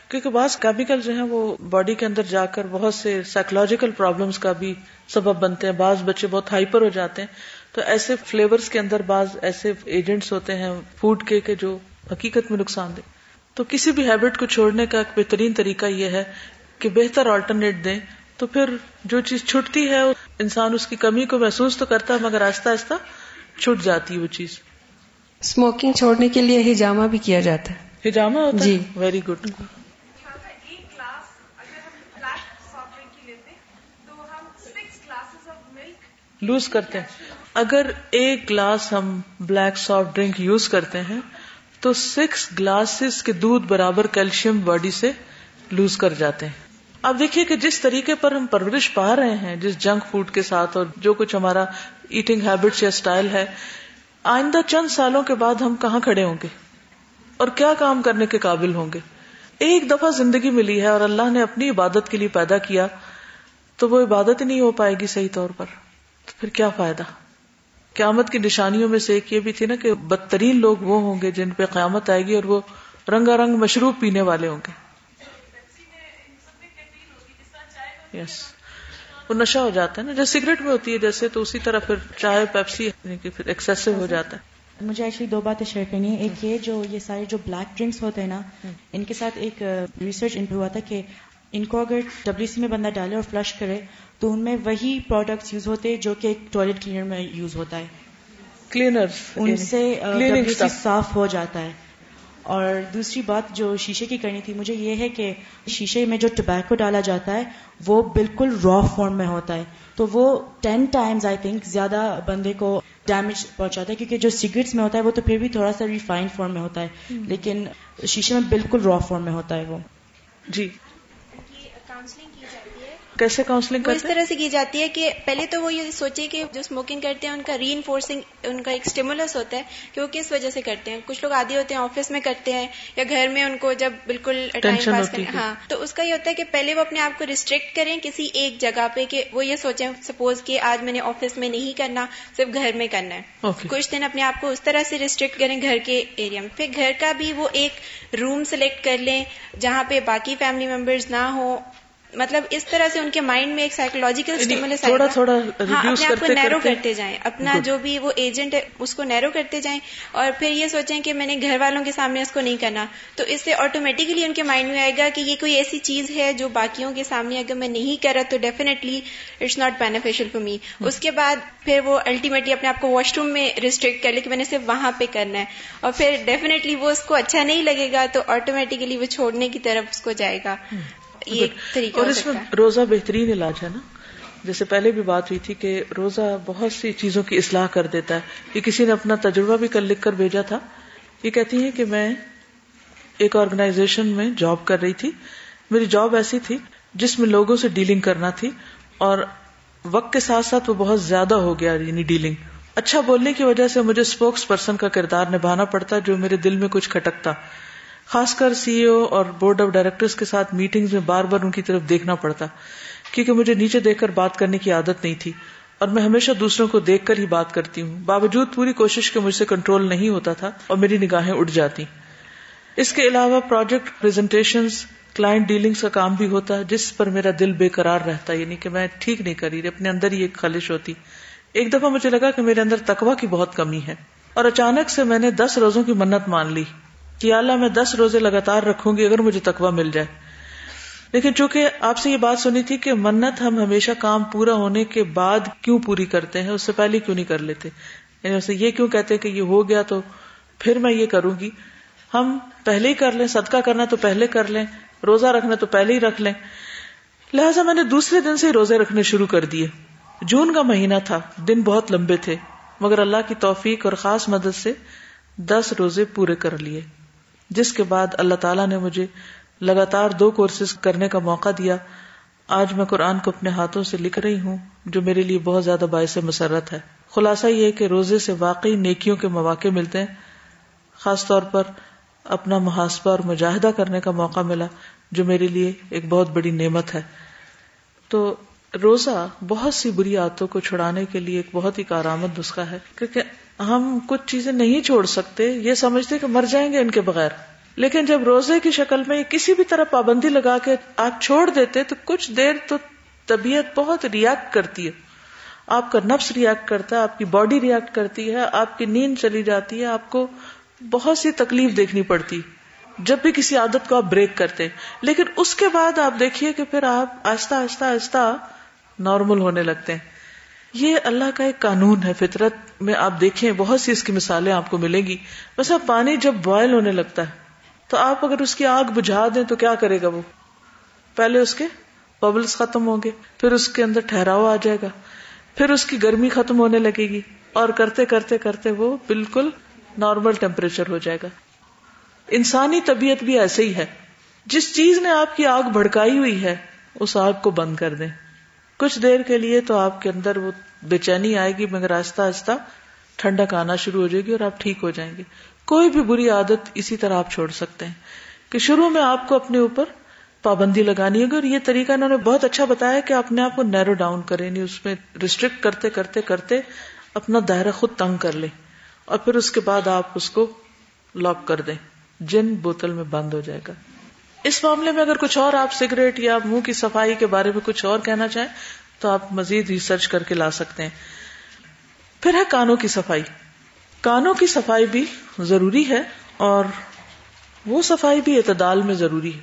کیونکہ بعض کیمیکل جو ہیں وہ باڈی کے اندر جا کر بہت سے سائیکولوجیکل پرابلمس کا بھی سبب بنتے ہیں۔ بعض بچے بہت ہائپر ہو جاتے ہیں۔ تو ایسے فلیورز کے اندر بعض ایسے ایجنٹس ہوتے ہیں فوڈ کے کہ جو حقیقت میں نقصان دے تو کسی بھی ہیبٹ کو چھوڑنے کا ایک بہترین طریقہ یہ ہے کہ بہتر آلٹرنیٹ دیں۔ تو پھر جو چیز چھٹتی ہے، انسان اس کی کمی کو محسوس تو کرتا ہے، مگر آہستہ آہستہ چھٹ جاتی ہے وہ چیز۔ اسموکنگ چھوڑنے کے لیے ہجامہ بھی کیا جاتا ہے۔ ہجامہ ہوتا جی۔ ویری گڈ لوز کرتے ہیں۔ اگر ایک گلاس ہم بلیک سافٹ ڈرنک یوز کرتے ہیں تو سکس گلاسز کے دودھ برابر کیلشیم باڈی سے لوز کر جاتے ہیں۔ اب دیکھیے کہ جس طریقے پر ہم پرورش پا رہے ہیں جس جنک فوڈ کے ساتھ اور جو کچھ ہمارا ایٹنگ ہیبٹس یا اسٹائل ہے آئندہ چند سالوں کے بعد ہم کہاں کھڑے ہوں گے؟ اور کیا کام کرنے کے قابل ہوں گے؟ ایک دفعہ زندگی ملی ہے اور اللہ نے اپنی عبادت کے لیے پیدا کیا تو وہ عبادت ہی نہیں ہو پائے گی صحیح طور پر۔ تو پھر کیا فائدہ؟ قیامت کی نشانیوں میں سے ایک یہ بھی تھی نا کہ بدترین لوگ وہ ہوں گے جن پہ قیامت آئے گی اور وہ رنگا رنگ مشروب پینے والے ہوں گے۔ یس وہ نشا ہو جاتا ہے نا۔ جیسے سگریٹ میں ہوتی ہے جیسے تو اسی طرح پھر چائے، پیپسی یعنی پھر ایکسیسو ہو جاتا ہے۔ مجھے ایکچولی دو باتیں شیئر کرنی ہے ایک یہ جو یہ سارے جو بلیک ڈرنکس ہوتے ہیں نا ان کے ساتھ ایک ریسرچ ان ہوا تھا کہ ان کو اگر ڈبلو سی میں بندہ ڈالے اور فلش کرے تو ان میں وہی پروڈکٹس یوز ہوتے جو کہ ایک ٹوائلٹ کلینر میں یوز ہوتا ہے۔ کلینر ان سے WC صاف ہو جاتا ہے۔ اور دوسری بات جو شیشے کی کرنی تھی مجھے یہ ہے کہ شیشے میں جو ٹبیکو ڈالا جاتا ہے وہ بالکل را فارم میں ہوتا ہے۔ تو وہ ٹین ٹائمز آئی تھنک زیادہ بندے کو ڈیمیج پہنچاتا ہے کیونکہ جو سگریٹس میں ہوتا ہے وہ تو پھر بھی تھوڑا سا ریفائنڈ فارم میں ہوتا ہے لیکن شیشے میں بالکل را فارم میں ہوتا ہے وہ۔ جی۔ کاؤنسلنگ کیسے کاؤنسلنگ اس طرح سے کی جاتی ہے کہ پہلے تو وہ یہ سوچے کہ جو اسموکنگ کرتے ہیں ان کا ری انفورسنگ ان کا ایک اسٹیمولس ہوتا ہے کہ وہ کس وجہ سے کرتے ہیں؟ کچھ لوگ عادی ہوتے ہیں آفس میں کرتے ہیں یا گھر میں ان کو جب بالکل ٹائم پاس کریں۔ ہاں تو اس کا یہ ہوتا ہے کہ پہلے وہ اپنے آپ کو ریسٹرکٹ کریں کسی ایک جگہ پہ کہ وہ یہ سوچیں سپوز کہ آج میں نے آفس میں نہیں کرنا صرف گھر میں کرنا ہے۔ کچھ دن اپنے آپ کو اس طرح سے ریسٹرکٹ کریں گھر کے ایریا میں۔ پھر گھر کا بھی وہ ایک روم سلیکٹ کر لیں جہاں پہ باقی فیملی ممبرز نہ ہو مطلب اس طرح سے ان کے مائنڈ میں ایک سائیکولوجیکل یعنی تھوڑا تھوڑا ہاں اپنے آپ کو نیرو کرتے- جائیں۔ اپنا. جو بھی وہ ایجنٹ ہے اس کو نیرو کرتے جائیں۔ اور پھر یہ سوچیں کہ میں نے گھر والوں کے سامنے اس کو نہیں کرنا۔ تو اس سے آٹومیٹکلی ان کے مائنڈ میں آئے گا کہ یہ کوئی ایسی چیز ہے جو باقیوں کے سامنے اگر میں نہیں کرا تو definitely it's not beneficial for me اس کے بعد پھر وہ الٹیمیٹلی اپنے آپ کو واش روم میں ریسٹرکٹ کر لے کہ میں نے صرف وہاں پہ کرنا ہے۔ اور پھر ڈیفینیٹلی وہ اس کو اچھا نہیں لگے گا تو آٹومیٹکلی وہ چھوڑنے کی طرف اس کو جائے گا۔ یہ ایک اور اس میں روزہ بہترین علاج ہے نا۔ جیسے پہلے بھی بات ہوئی تھی کہ روزہ بہت سی چیزوں کی اصلاح کر دیتا ہے۔ یہ کسی نے اپنا تجربہ بھی کل لکھ کر بھیجا تھا۔ یہ کہتی ہیں کہ میں ایک آرگنائزیشن میں جاب کر رہی تھی۔ میری جاب ایسی تھی جس میں لوگوں سے ڈیلنگ کرنا تھی اور وقت کے ساتھ ساتھ وہ بہت زیادہ ہو گیا یعنی ڈیلنگ اچھا بولنے کی وجہ سے مجھے اسپوکس پرسن کا کردار نبھانا پڑتا جو میرے دل میں کچھ کھٹکتا۔ خاص کر سی او اور بورڈ آف ڈائریکٹرز کے ساتھ میٹنگز میں بار بار ان کی طرف دیکھنا پڑتا، کیونکہ مجھے نیچے دیکھ کر بات کرنے کی عادت نہیں تھی اور میں ہمیشہ دوسروں کو دیکھ کر ہی بات کرتی ہوں۔ باوجود پوری کوشش کے مجھ سے کنٹرول نہیں ہوتا تھا اور میری نگاہیں اٹھ جاتی۔ اس کے علاوہ پروجیکٹ پریزنٹیشن کلائنٹ ڈیلنگس کا کام بھی ہوتا ہے جس پر میرا دل بے قرار رہتا یعنی کہ میں ٹھیک نہیں کری، اپنے اندر ہی ایک خلش ہوتی۔ ایک دفعہ مجھے لگا کہ میرے اندر تقوا کی بہت کمی ہے اور اچانک سے میں نے دس روزوں کی منت مان لی۔ کہ اللہ میں دس روزے لگاتار رکھوں گی اگر مجھے تقوا مل جائے۔ لیکن چونکہ آپ سے یہ بات سنی تھی کہ منت ہم ہمیشہ کام پورا ہونے کے بعد کیوں پوری کرتے ہیں، اس سے پہلے کیوں نہیں کر لیتے؟ یعنی اسے یہ کیوں کہتے کہ یہ ہو گیا تو پھر میں یہ کروں گی؟ ہم پہلے ہی کر لیں، صدقہ کرنا تو پہلے کر لیں، روزہ رکھنا تو پہلے ہی رکھ لیں۔ لہٰذا میں نے دوسرے دن سے روزے رکھنے شروع کر دیے۔ جون کا مہینہ تھا، دن بہت لمبے تھے، مگر اللہ کی توفیق اور خاص مدد سے دس روزے پورے کر لیے۔ جس کے بعد اللہ تعالیٰ نے مجھے لگاتار دو کورسز کرنے کا موقع دیا۔ آج میں قرآن کو اپنے ہاتھوں سے لکھ رہی ہوں، جو میرے لیے بہت زیادہ باعث مسرت ہے۔ خلاصہ یہ کہ روزے سے واقعی نیکیوں کے مواقع ملتے ہیں۔ خاص طور پر اپنا محاسبہ اور مجاہدہ کرنے کا موقع ملا، جو میرے لیے ایک بہت بڑی نعمت ہے۔ تو روزہ بہت سی بری عادتوں کو چھڑانے کے لیے ایک بہت ہی کارآمد نسخہ ہے، کیونکہ ہم کچھ چیزیں نہیں چھوڑ سکتے، یہ سمجھتے کہ مر جائیں گے ان کے بغیر۔ لیکن جب روزے کی شکل میں کسی بھی طرح پابندی لگا کے آپ چھوڑ دیتے، تو کچھ دیر تو طبیعت بہت ریئیکٹ کرتی ہے۔ آپ کا نفس ریئیکٹ کرتا ہے، آپ کی باڈی ریئیکٹ کرتی ہے، آپ کی نیند چلی جاتی ہے، آپ کو بہت سی تکلیف دیکھنی پڑتی۔ جب بھی کسی عادت کو آپ بریک کرتے، لیکن اس کے بعد آپ دیکھیے کہ پھر آپ آہستہ آہستہ آہستہ نارمل ہونے لگتے ہیں۔ یہ اللہ کا ایک قانون ہے، فطرت میں آپ دیکھیں، بہت سی اس کی مثالیں آپ کو ملیں گی۔ بس اب پانی جب بوائل ہونے لگتا ہے، تو آپ اگر اس کی آگ بجھا دیں تو کیا کرے گا وہ؟ پہلے اس کے ببلس ختم ہوں گے، پھر اس کے اندر ٹھہراؤ آ جائے گا، پھر اس کی گرمی ختم ہونے لگے گی اور کرتے کرتے کرتے وہ بالکل نارمل ٹیمپریچر ہو جائے گا۔ انسانی طبیعت بھی ایسے ہی ہے۔ جس چیز نے آپ کی آگ بھڑکائی ہوئی ہے، اس آگ کو بند کر دیں۔ کچھ دیر کے لیے تو آپ کے اندر وہ بے چینی آئے گی، مگر آہستہ آہستہ ٹھنڈک آنا شروع ہو جائے گی اور آپ ٹھیک ہو جائیں گے۔ کوئی بھی بری عادت اسی طرح آپ چھوڑ سکتے ہیں کہ شروع میں آپ کو اپنے اوپر پابندی لگانی ہوگی اور یہ طریقہ انہوں نے بہت اچھا بتایا کہ اپنے آپ کو نیرو ڈاؤن کریں یعنی اس میں ریسٹرکٹ کرتے کرتے کرتے اپنا دائرہ خود تنگ کر لیں اور پھر اس کے بعد آپ اس کو لاک کر دیں۔ جن بوتل میں بند ہو جائے گا۔ اس معاملے میں اگر کچھ اور آپ سگریٹ یا منہ کی صفائی کے بارے میں کچھ اور کہنا چاہیں تو آپ مزید ریسرچ کر کے لا سکتے ہیں۔ پھر ہے کانوں کی صفائی۔ کانوں کی صفائی بھی ضروری ہے اور وہ صفائی بھی اعتدال میں ضروری ہے۔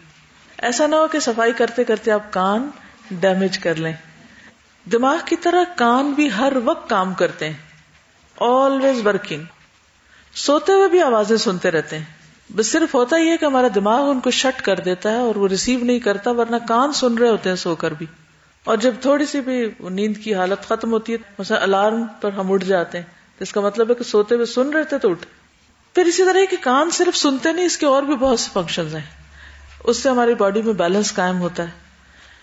ایسا نہ ہو کہ صفائی کرتے کرتے آپ کان ڈیمیج کر لیں۔ دماغ کی طرح کان بھی ہر وقت کام کرتے ہیں۔ آلویز ورکنگ سوتے ہوئے بھی آوازیں سنتے رہتے ہیں۔ بس صرف ہوتا ہی ہے کہ ہمارا دماغ ان کو شٹ کر دیتا ہے اور وہ ریسیو نہیں کرتا، ورنہ کان سن رہے ہوتے ہیں سو کر بھی۔ اور جب تھوڑی سی بھی نیند کی حالت ختم ہوتی ہے، مثلا الارم پر ہم اٹھ جاتے ہیں۔ اس کا مطلب ہے کہ سوتے ہوئے سن رہے تھے تو اٹھ۔ پھر اسی طرح کہ کان صرف سنتے نہیں، اس کے اور بھی بہت سے فنکشن ہیں۔ اس سے ہماری باڈی میں بیلنس قائم ہوتا ہے۔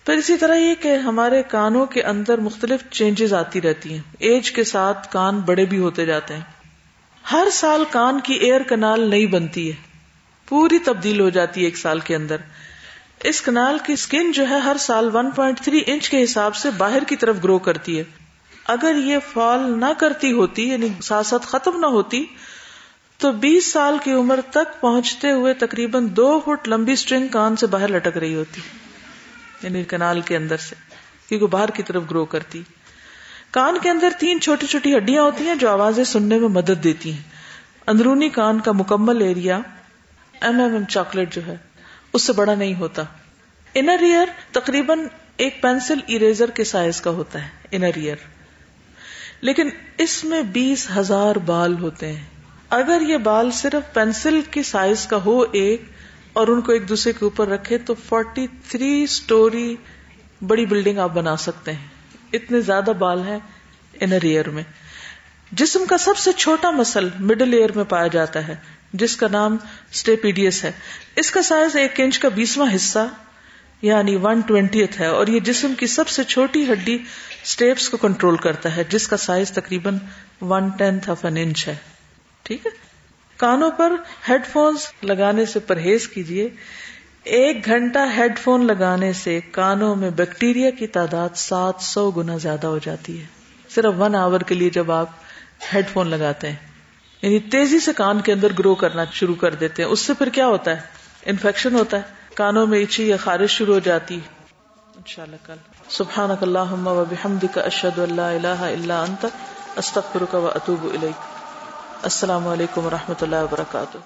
پھر اسی طرح یہ کہ ہمارے کانوں کے اندر مختلف چینجز آتی رہتی ہیں۔ ایج کے ساتھ کان بڑے بھی ہوتے جاتے ہیں۔ ہر سال کان کی ایئر کنال نہیں بنتی ہے۔ پوری تبدیل ہو جاتی ہے ایک سال کے اندر۔ اس کنال کی اسکن جو ہے ہر سال 1.3 انچ کے حساب سے باہر کی طرف گرو کرتی ہے۔ اگر یہ فال نہ کرتی ہوتی یعنی ساتھ ختم نہ ہوتی، تو بیس سال کی عمر تک پہنچتے ہوئے تقریباً دو فٹ لمبی اسٹرنگ کان سے باہر لٹک رہی ہوتی یعنی کنال کے اندر سے، کیونکہ باہر کی طرف گرو کرتی۔ کان کے اندر تین چھوٹی چھوٹی ہڈیاں ہوتی ہیں جو آوازیں سننے میں مدد دیتی ہیں۔ اندرونی کان کا مکمل area M M M chocolate جو ہے، اس سے بڑا نہیں ہوتا۔ انر ایئر تقریباً ایک پینسل اریزر کے سائز کا ہوتا ہے انر ایئر لیکن اس میں بیس ہزار بال ہوتے ہیں۔ اگر یہ بال صرف پینسل کی سائز کا ہو ایک اور ان کو ایک دوسرے کے اوپر رکھے، تو فورٹی تھری اسٹوری بڑی بلڈنگ آپ بنا سکتے ہیں۔ اتنے زیادہ بال ہیں انر ایئر میں۔ جسم کا سب سے چھوٹا مسل مڈل ایئر میں پایا جاتا ہے۔ جس کا نام اسٹیپیڈیس ہے۔ اس کا سائز ایک انچ کا بیسواں حصہ یعنی ون ٹوینٹی ہے، اور یہ جسم کی سب سے چھوٹی ہڈی اسٹیپس کو کنٹرول کرتا ہے، جس کا سائز تقریباً one tenth of an inch ہے۔ ٹھیک ہے؟ کانوں پر ہیڈ فونس لگانے سے پرہیز کیجیے ایک گھنٹہ ہیڈ فون لگانے سے کانوں میں بیکٹیریا کی تعداد سات سو گنا زیادہ ہو جاتی ہے۔ صرف ون آور کے لیے جب آپ ہیڈ فون لگاتے ہیں۔ یعنی تیزی سے کان کے اندر گرو کرنا شروع کر دیتے ہیں۔ اس سے پھر کیا ہوتا ہے؟ انفیکشن ہوتا ہے۔ کانوں میں اچھی یا خارش شروع ہو جاتی ان شاء اللہ کل سبحان اللہ اشد اللہ اللہ اللہ انت استخر کا اطوب السلام علیکم و رحمۃ اللہ وبرکاتہ